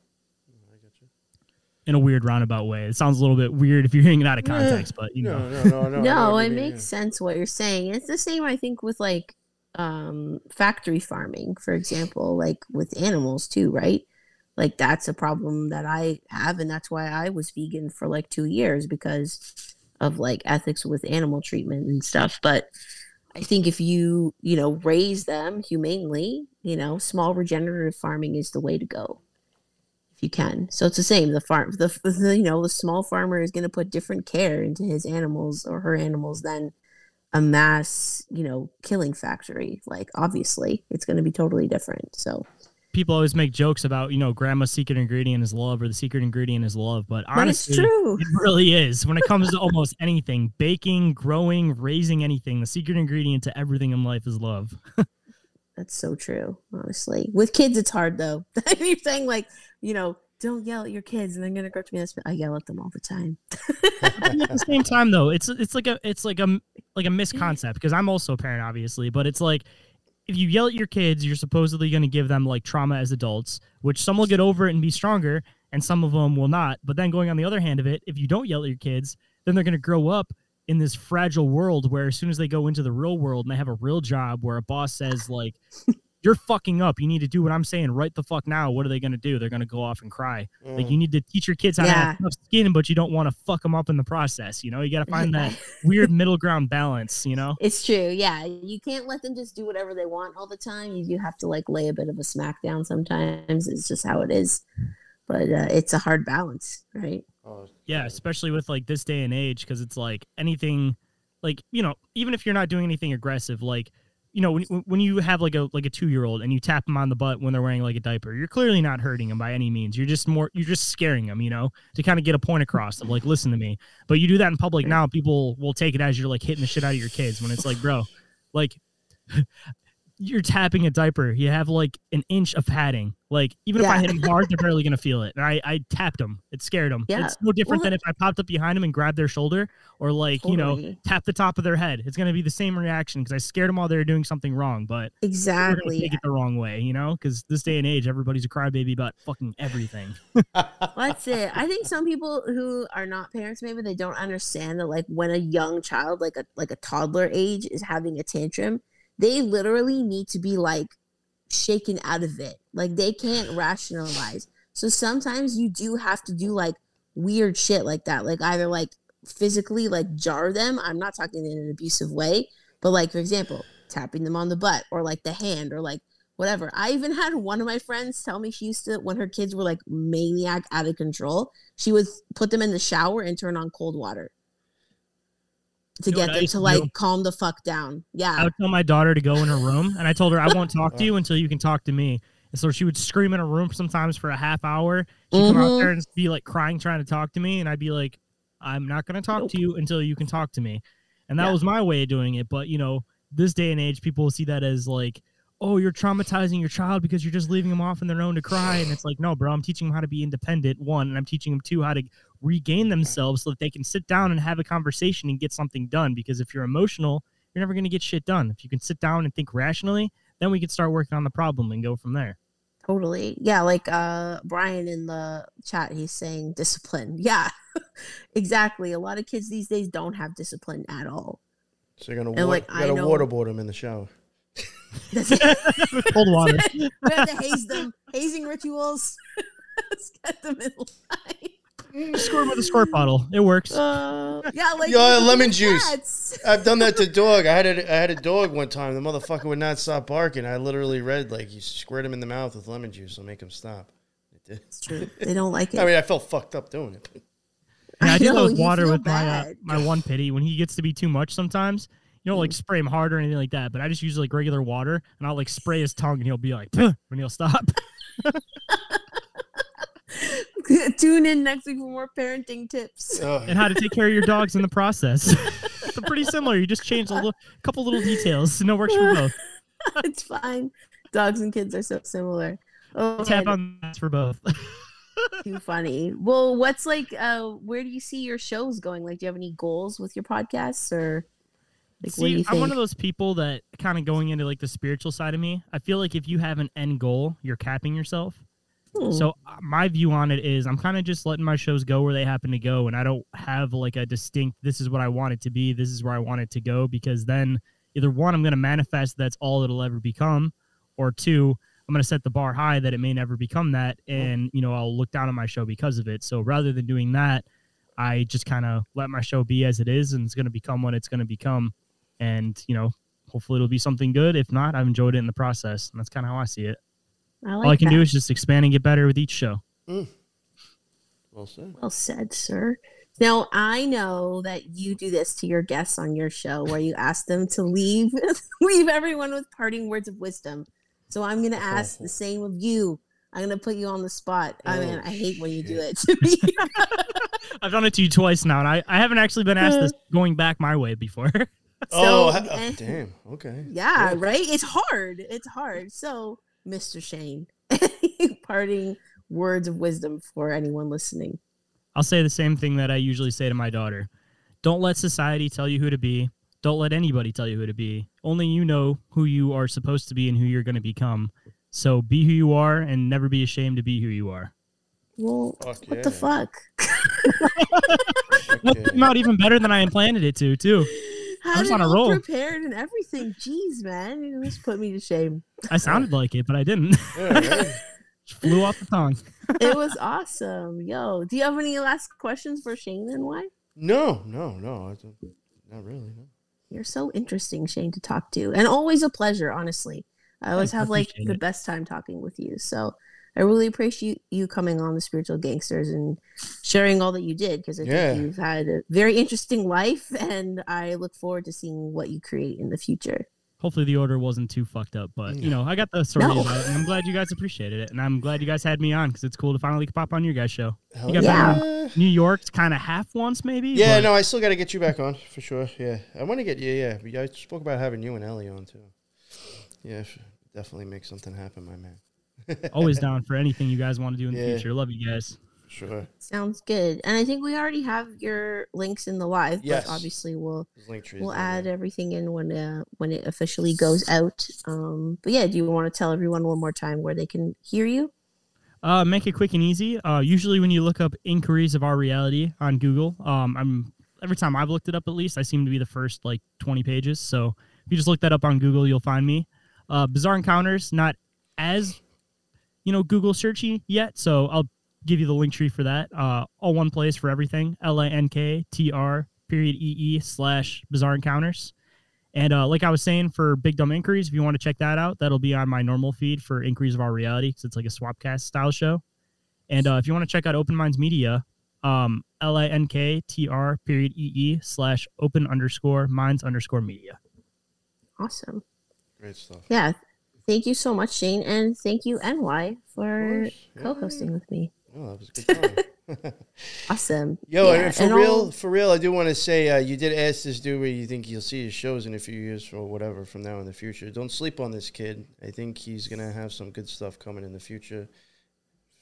In a weird roundabout way. It sounds a little bit weird if you're hearing it out of context, but you know, no, no, no, no. No, it you mean, makes sense what you're saying. It's the same, I think, with like um, factory farming, for example, like with animals too, right? Like that's a problem that I have, and that's why I was vegan for like two years because of like ethics with animal treatment and stuff. But I think if you, you know, raise them humanely, you know, small regenerative farming is the way to go if you can. So it's the same. The farm, the, the you know, the small farmer is going to put different care into his animals or her animals than a mass, you know, killing factory. Like obviously, it's going to be totally different. So people always make jokes about you know grandma's secret ingredient is love or the secret ingredient is love but but it's honestly true. it really is when it comes to almost anything baking growing raising anything the secret ingredient to everything in life is love That's so true. Honestly, with kids, it's hard though. You're saying like, you know, don't yell at your kids, and they're going to grow up to be this. I yell at them all the time. At the same time though it's it's like a it's like a like a misconcept because i'm also a parent obviously but it's like if you yell at your kids you're supposedly going to give them like trauma as adults which some will get over it and be stronger and some of them will not but then going on the other hand of it if you don't yell at your kids then they're going to grow up in this fragile world where as soon as they go into the real world and they have a real job where a boss says like you're fucking up you need to do what i'm saying right the fuck now what are they going to do they're going to go off and cry like you need to teach your kids how to have tough skin, but you don't want to fuck them up in the process. You know, you got to find that weird middle ground balance. You know, It's true. Yeah, you can't let them just do whatever they want all the time. You do have to like lay a bit of a smackdown sometimes. It's just how it is. But uh, it's a hard balance, right? Oh, yeah, especially with like this day and age, because it's like anything, like you know, even if you're not doing anything aggressive, like you know, when when you have like a like a two year old and you tap them on the butt when they're wearing like a diaper, you're clearly not hurting them by any means. You're just more, you're just scaring them, you know, to kind of get a point across of like, listen to me. But you do that in public now, people will take it as you're like hitting the shit out of your kids when it's like, bro, like you're tapping a diaper. You have like an inch of padding. Like even if I hit him hard, they're barely gonna feel it. And I, I tapped him. It scared them. Yeah. It's no different Well, than if I popped up behind them and grabbed their shoulder or like you know Totally. tap the top of their head. It's gonna be the same reaction because I scared them while they were doing something wrong. But Exactly. take it the wrong way, you know? Because this day and age, everybody's a crybaby about fucking everything. That's it. I think some people who are not parents, maybe they don't understand that like when a young child, like a like a toddler age, is having a tantrum, they literally need to be like shaken out of it. Like they can't rationalize. So sometimes you do have to do like weird shit like that. Like either like physically like jar them. I'm not talking in an abusive way, but like for example, tapping them on the butt or like the hand or like whatever. I even had one of my friends tell me she used to when her kids were like maniac out of control, she would put them in the shower and turn on cold water to You get what I them to to like do? calm the fuck down. Yeah. I would tell my daughter to go in her room, and I told her I won't talk to oh. you until you can talk to me. And so she would scream in her room sometimes for a half hour. She'd come out there mm-hmm. and be like crying, trying to talk to me, and I'd be like, "I'm not going to talk Nope. to you until you can talk to me." And that Yeah. was my way of doing it. But you know, this day and age, people see that as like, "Oh, you're traumatizing your child because you're just leaving them off on their own to cry." And it's like, no, bro, I'm teaching them how to be independent. One, and I'm teaching them two how to regain themselves so that they can sit down and have a conversation and get something done. Because if you're emotional, you're never going to get shit done. If you can sit down and think rationally, then we can start working on the problem and go from there. Totally. Yeah, like uh Brian in the chat, he's saying discipline. Yeah. exactly. A lot of kids these days don't have discipline at all. So you're gonna And, wa- like, you I gotta know- waterboard them in the shower. Cold water. we have to haze them. Hazing rituals. Let's get them in line. Squirt with a squirt bottle. It works. Uh, yeah, like Yo, the lemon juice. cats. I've done that to dog. I had a, I had a dog one time. The motherfucker would not stop barking. I literally read like you squirt him in the mouth with lemon juice, will make him stop. It did. It's true. They don't like it. I mean, I felt fucked up doing it. Yeah, I I do that know, with water feel with my uh, my one pity. When he gets to be too much sometimes, you don't like Mm. spray him hard or anything like that. But I just use like regular water and I'll like spray his tongue and he'll be like, "Puh," when he'll stop. Tune in next week for more parenting tips. Ugh. and how to take care of your dogs in the process. They're pretty similar. You just change a little, couple little details and it works for both. it's fine. Dogs and kids are so similar. Oh, Tap on that for both. too funny. Well, what's like? Uh, where do you see your shows going? Like, do you have any goals with your podcasts, or like, what do you See. I'm one of those people that kind of going into like the spiritual side of me. I feel like if you have an end goal, you're capping yourself. Hmm. So uh, my view on it is I'm kind of just letting my shows go where they happen to go, and I don't have like a distinct. This is what I want it to be. This is where I want it to go because then either one, I'm going to manifest that's all it'll ever become, or two, I'm going to set the bar high that it may never become that, and you know I'll look down on my show because of it. So rather than doing that, I just kind of let my show be as it is, and it's going to become what it's going to become, and you know hopefully it'll be something good. If not, I've enjoyed it in the process, and that's kind of how I see it. I like All I can that. do is just expand and get better with each show. Well said. Well said, sir. Now I know that you do this to your guests on your show, where you ask them to leave leave everyone with parting words of wisdom. So I'm gonna ask the same of you. I'm gonna put you on the spot. I mean, Oh, I hate when you do it to me. I've done it to you twice now, and I, I haven't actually been asked this going back my way before. oh, So, ha- oh, eh, damn. Okay. Yeah, right. It's hard. It's hard. So, Mr. Shayn, parting words of wisdom for anyone listening. I'll say the same thing that I usually say to my daughter Don't let society tell you who to be. Don't let anybody tell you who to be. Only you know who you are supposed to be and who you're going to become. So be who you are and never be ashamed to be who you are. Well, Fuck what the yeah. fuck? Fuck That yeah. came out even better than I planned it to, too. Had was it on a roll. prepared and everything. Jeez, man, you just put me to shame. I sounded like it, but I didn't. Yeah, right? Flew off the tongue. It was awesome. Yo, do you have any last questions for Shayn and why? No, no, no. Don't, really. No. You're so interesting, Shayn, to talk to, and always a pleasure. Honestly, I always I have like appreciate the best time talking with you. So I really appreciate you coming on the Spiritual Gangsters and sharing all that you did because I Yeah. think you've had a very interesting life, and I look forward to seeing what you create in the future. Hopefully the order wasn't too fucked up, but you know I got the story No. about it, and I'm glad you guys appreciated it, and I'm glad you guys had me on because it's cool to finally pop on your guys' show. Hell You got Yeah. yeah. New York's kind of half once maybe. Yeah, but no, I still got to get you back on for sure. Yeah, I want to get you. Yeah, we- I spoke about having you and Ellie on too. yeah, definitely make something happen, my man. Always down for anything you guys want to do in the future. Love you guys. Sure. Sounds good. And I think we already have your links in the live, Yes. but obviously we'll His link tree. we'll add everything in when uh, when it officially goes out. Um, but yeah, do you want to tell everyone one more time where they can hear you? Uh, make it quick and easy. Uh, usually when you look up inquiries of our reality on Google, um, I'm every time I've looked it up at least, I seem to be the first like 20 pages. So if you just look that up on Google, you'll find me. Uh, Bizarre Encounters, not as you know Google searchy yet, so I'll give you the link tree for that. Uh, all one place for everything. L A N K T R period E E slash Bizarre Encounters. And uh, like I was saying, for Big Dumb Inquiries, if you want to check that out, that'll be on my normal feed for Inquiries of Our Reality because it's like a Swapcast style show. And uh, if you want to check out Open Minds Media, um, L I N K T R period E E slash open underscore minds underscore media. Awesome. Great stuff. Yeah. Thank you so much, Shayn, and thank you, NY, for. Co-hosting with me. Oh, that was a good time. Awesome. Yo, Yeah, and for and real, all- for real, I do want to say uh, you did ask this dude where you think you'll see his shows in a few years or whatever from now in the future. Don't sleep on this kid. I think he's gonna have some good stuff coming in the future.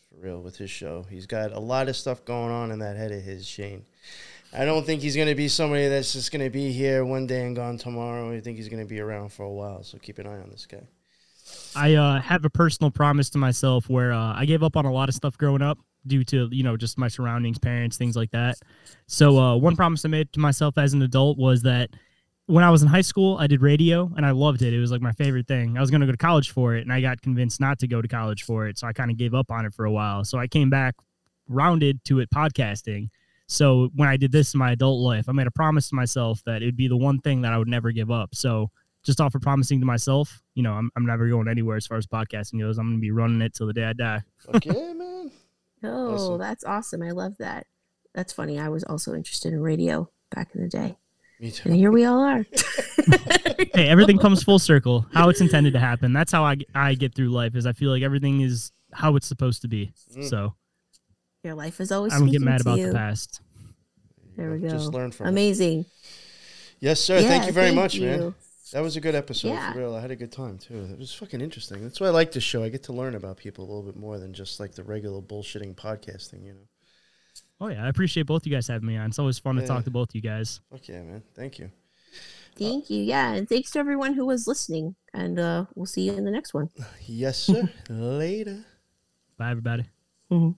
For real, with his show, he's got a lot of stuff going on in that head of his, Shayn. I don't think he's gonna be somebody that's just gonna be here one day and gone tomorrow. I think he's gonna be around for a while. So keep an eye on this guy. I uh, have a personal promise to myself where uh, I gave up on a lot of stuff growing up due to you know just my surroundings, parents, things like that. So uh, one promise I made to myself as an adult was that when I was in high school, I did radio and I loved it. It was like my favorite thing. I was going to go to college for it, and I got convinced not to go to college for it, so I kind of gave up on it for a while. So I came back rounded to it podcasting. So when I did this in my adult life, I made a promise to myself that it would be the one thing that I would never give up. So just off of promising to myself, you know, I'm, I'm never going anywhere as far as podcasting goes. I'm going to be running it till the day I die. okay, man. Oh, Awesome. that's awesome. I love that. That's funny. I was also interested in radio back in the day. Me too. And here we all are. hey, everything comes full circle. How it's intended to happen. That's how I, I get through life. Is I feel like everything is how it's supposed to be. Mm. So Your life is always I don't get mad about you. the past. There we go. Just learn from it. Amazing. Yes, sir. thank you very thank much, man. You. That was a good episode Yeah. for real. I had a good time too. It was fucking interesting. That's why I like this show. I get to learn about people a little bit more than just like the regular bullshitting podcasting, you know. Oh yeah, I appreciate both you guys having me on. It's always fun Yeah. to talk to both you guys. Fuck yeah, man. Thank you. Thank you. Yeah. And thanks to everyone who was listening. And uh, we'll see you in the next one. Yes, sir. Later. Bye everybody. Mhm.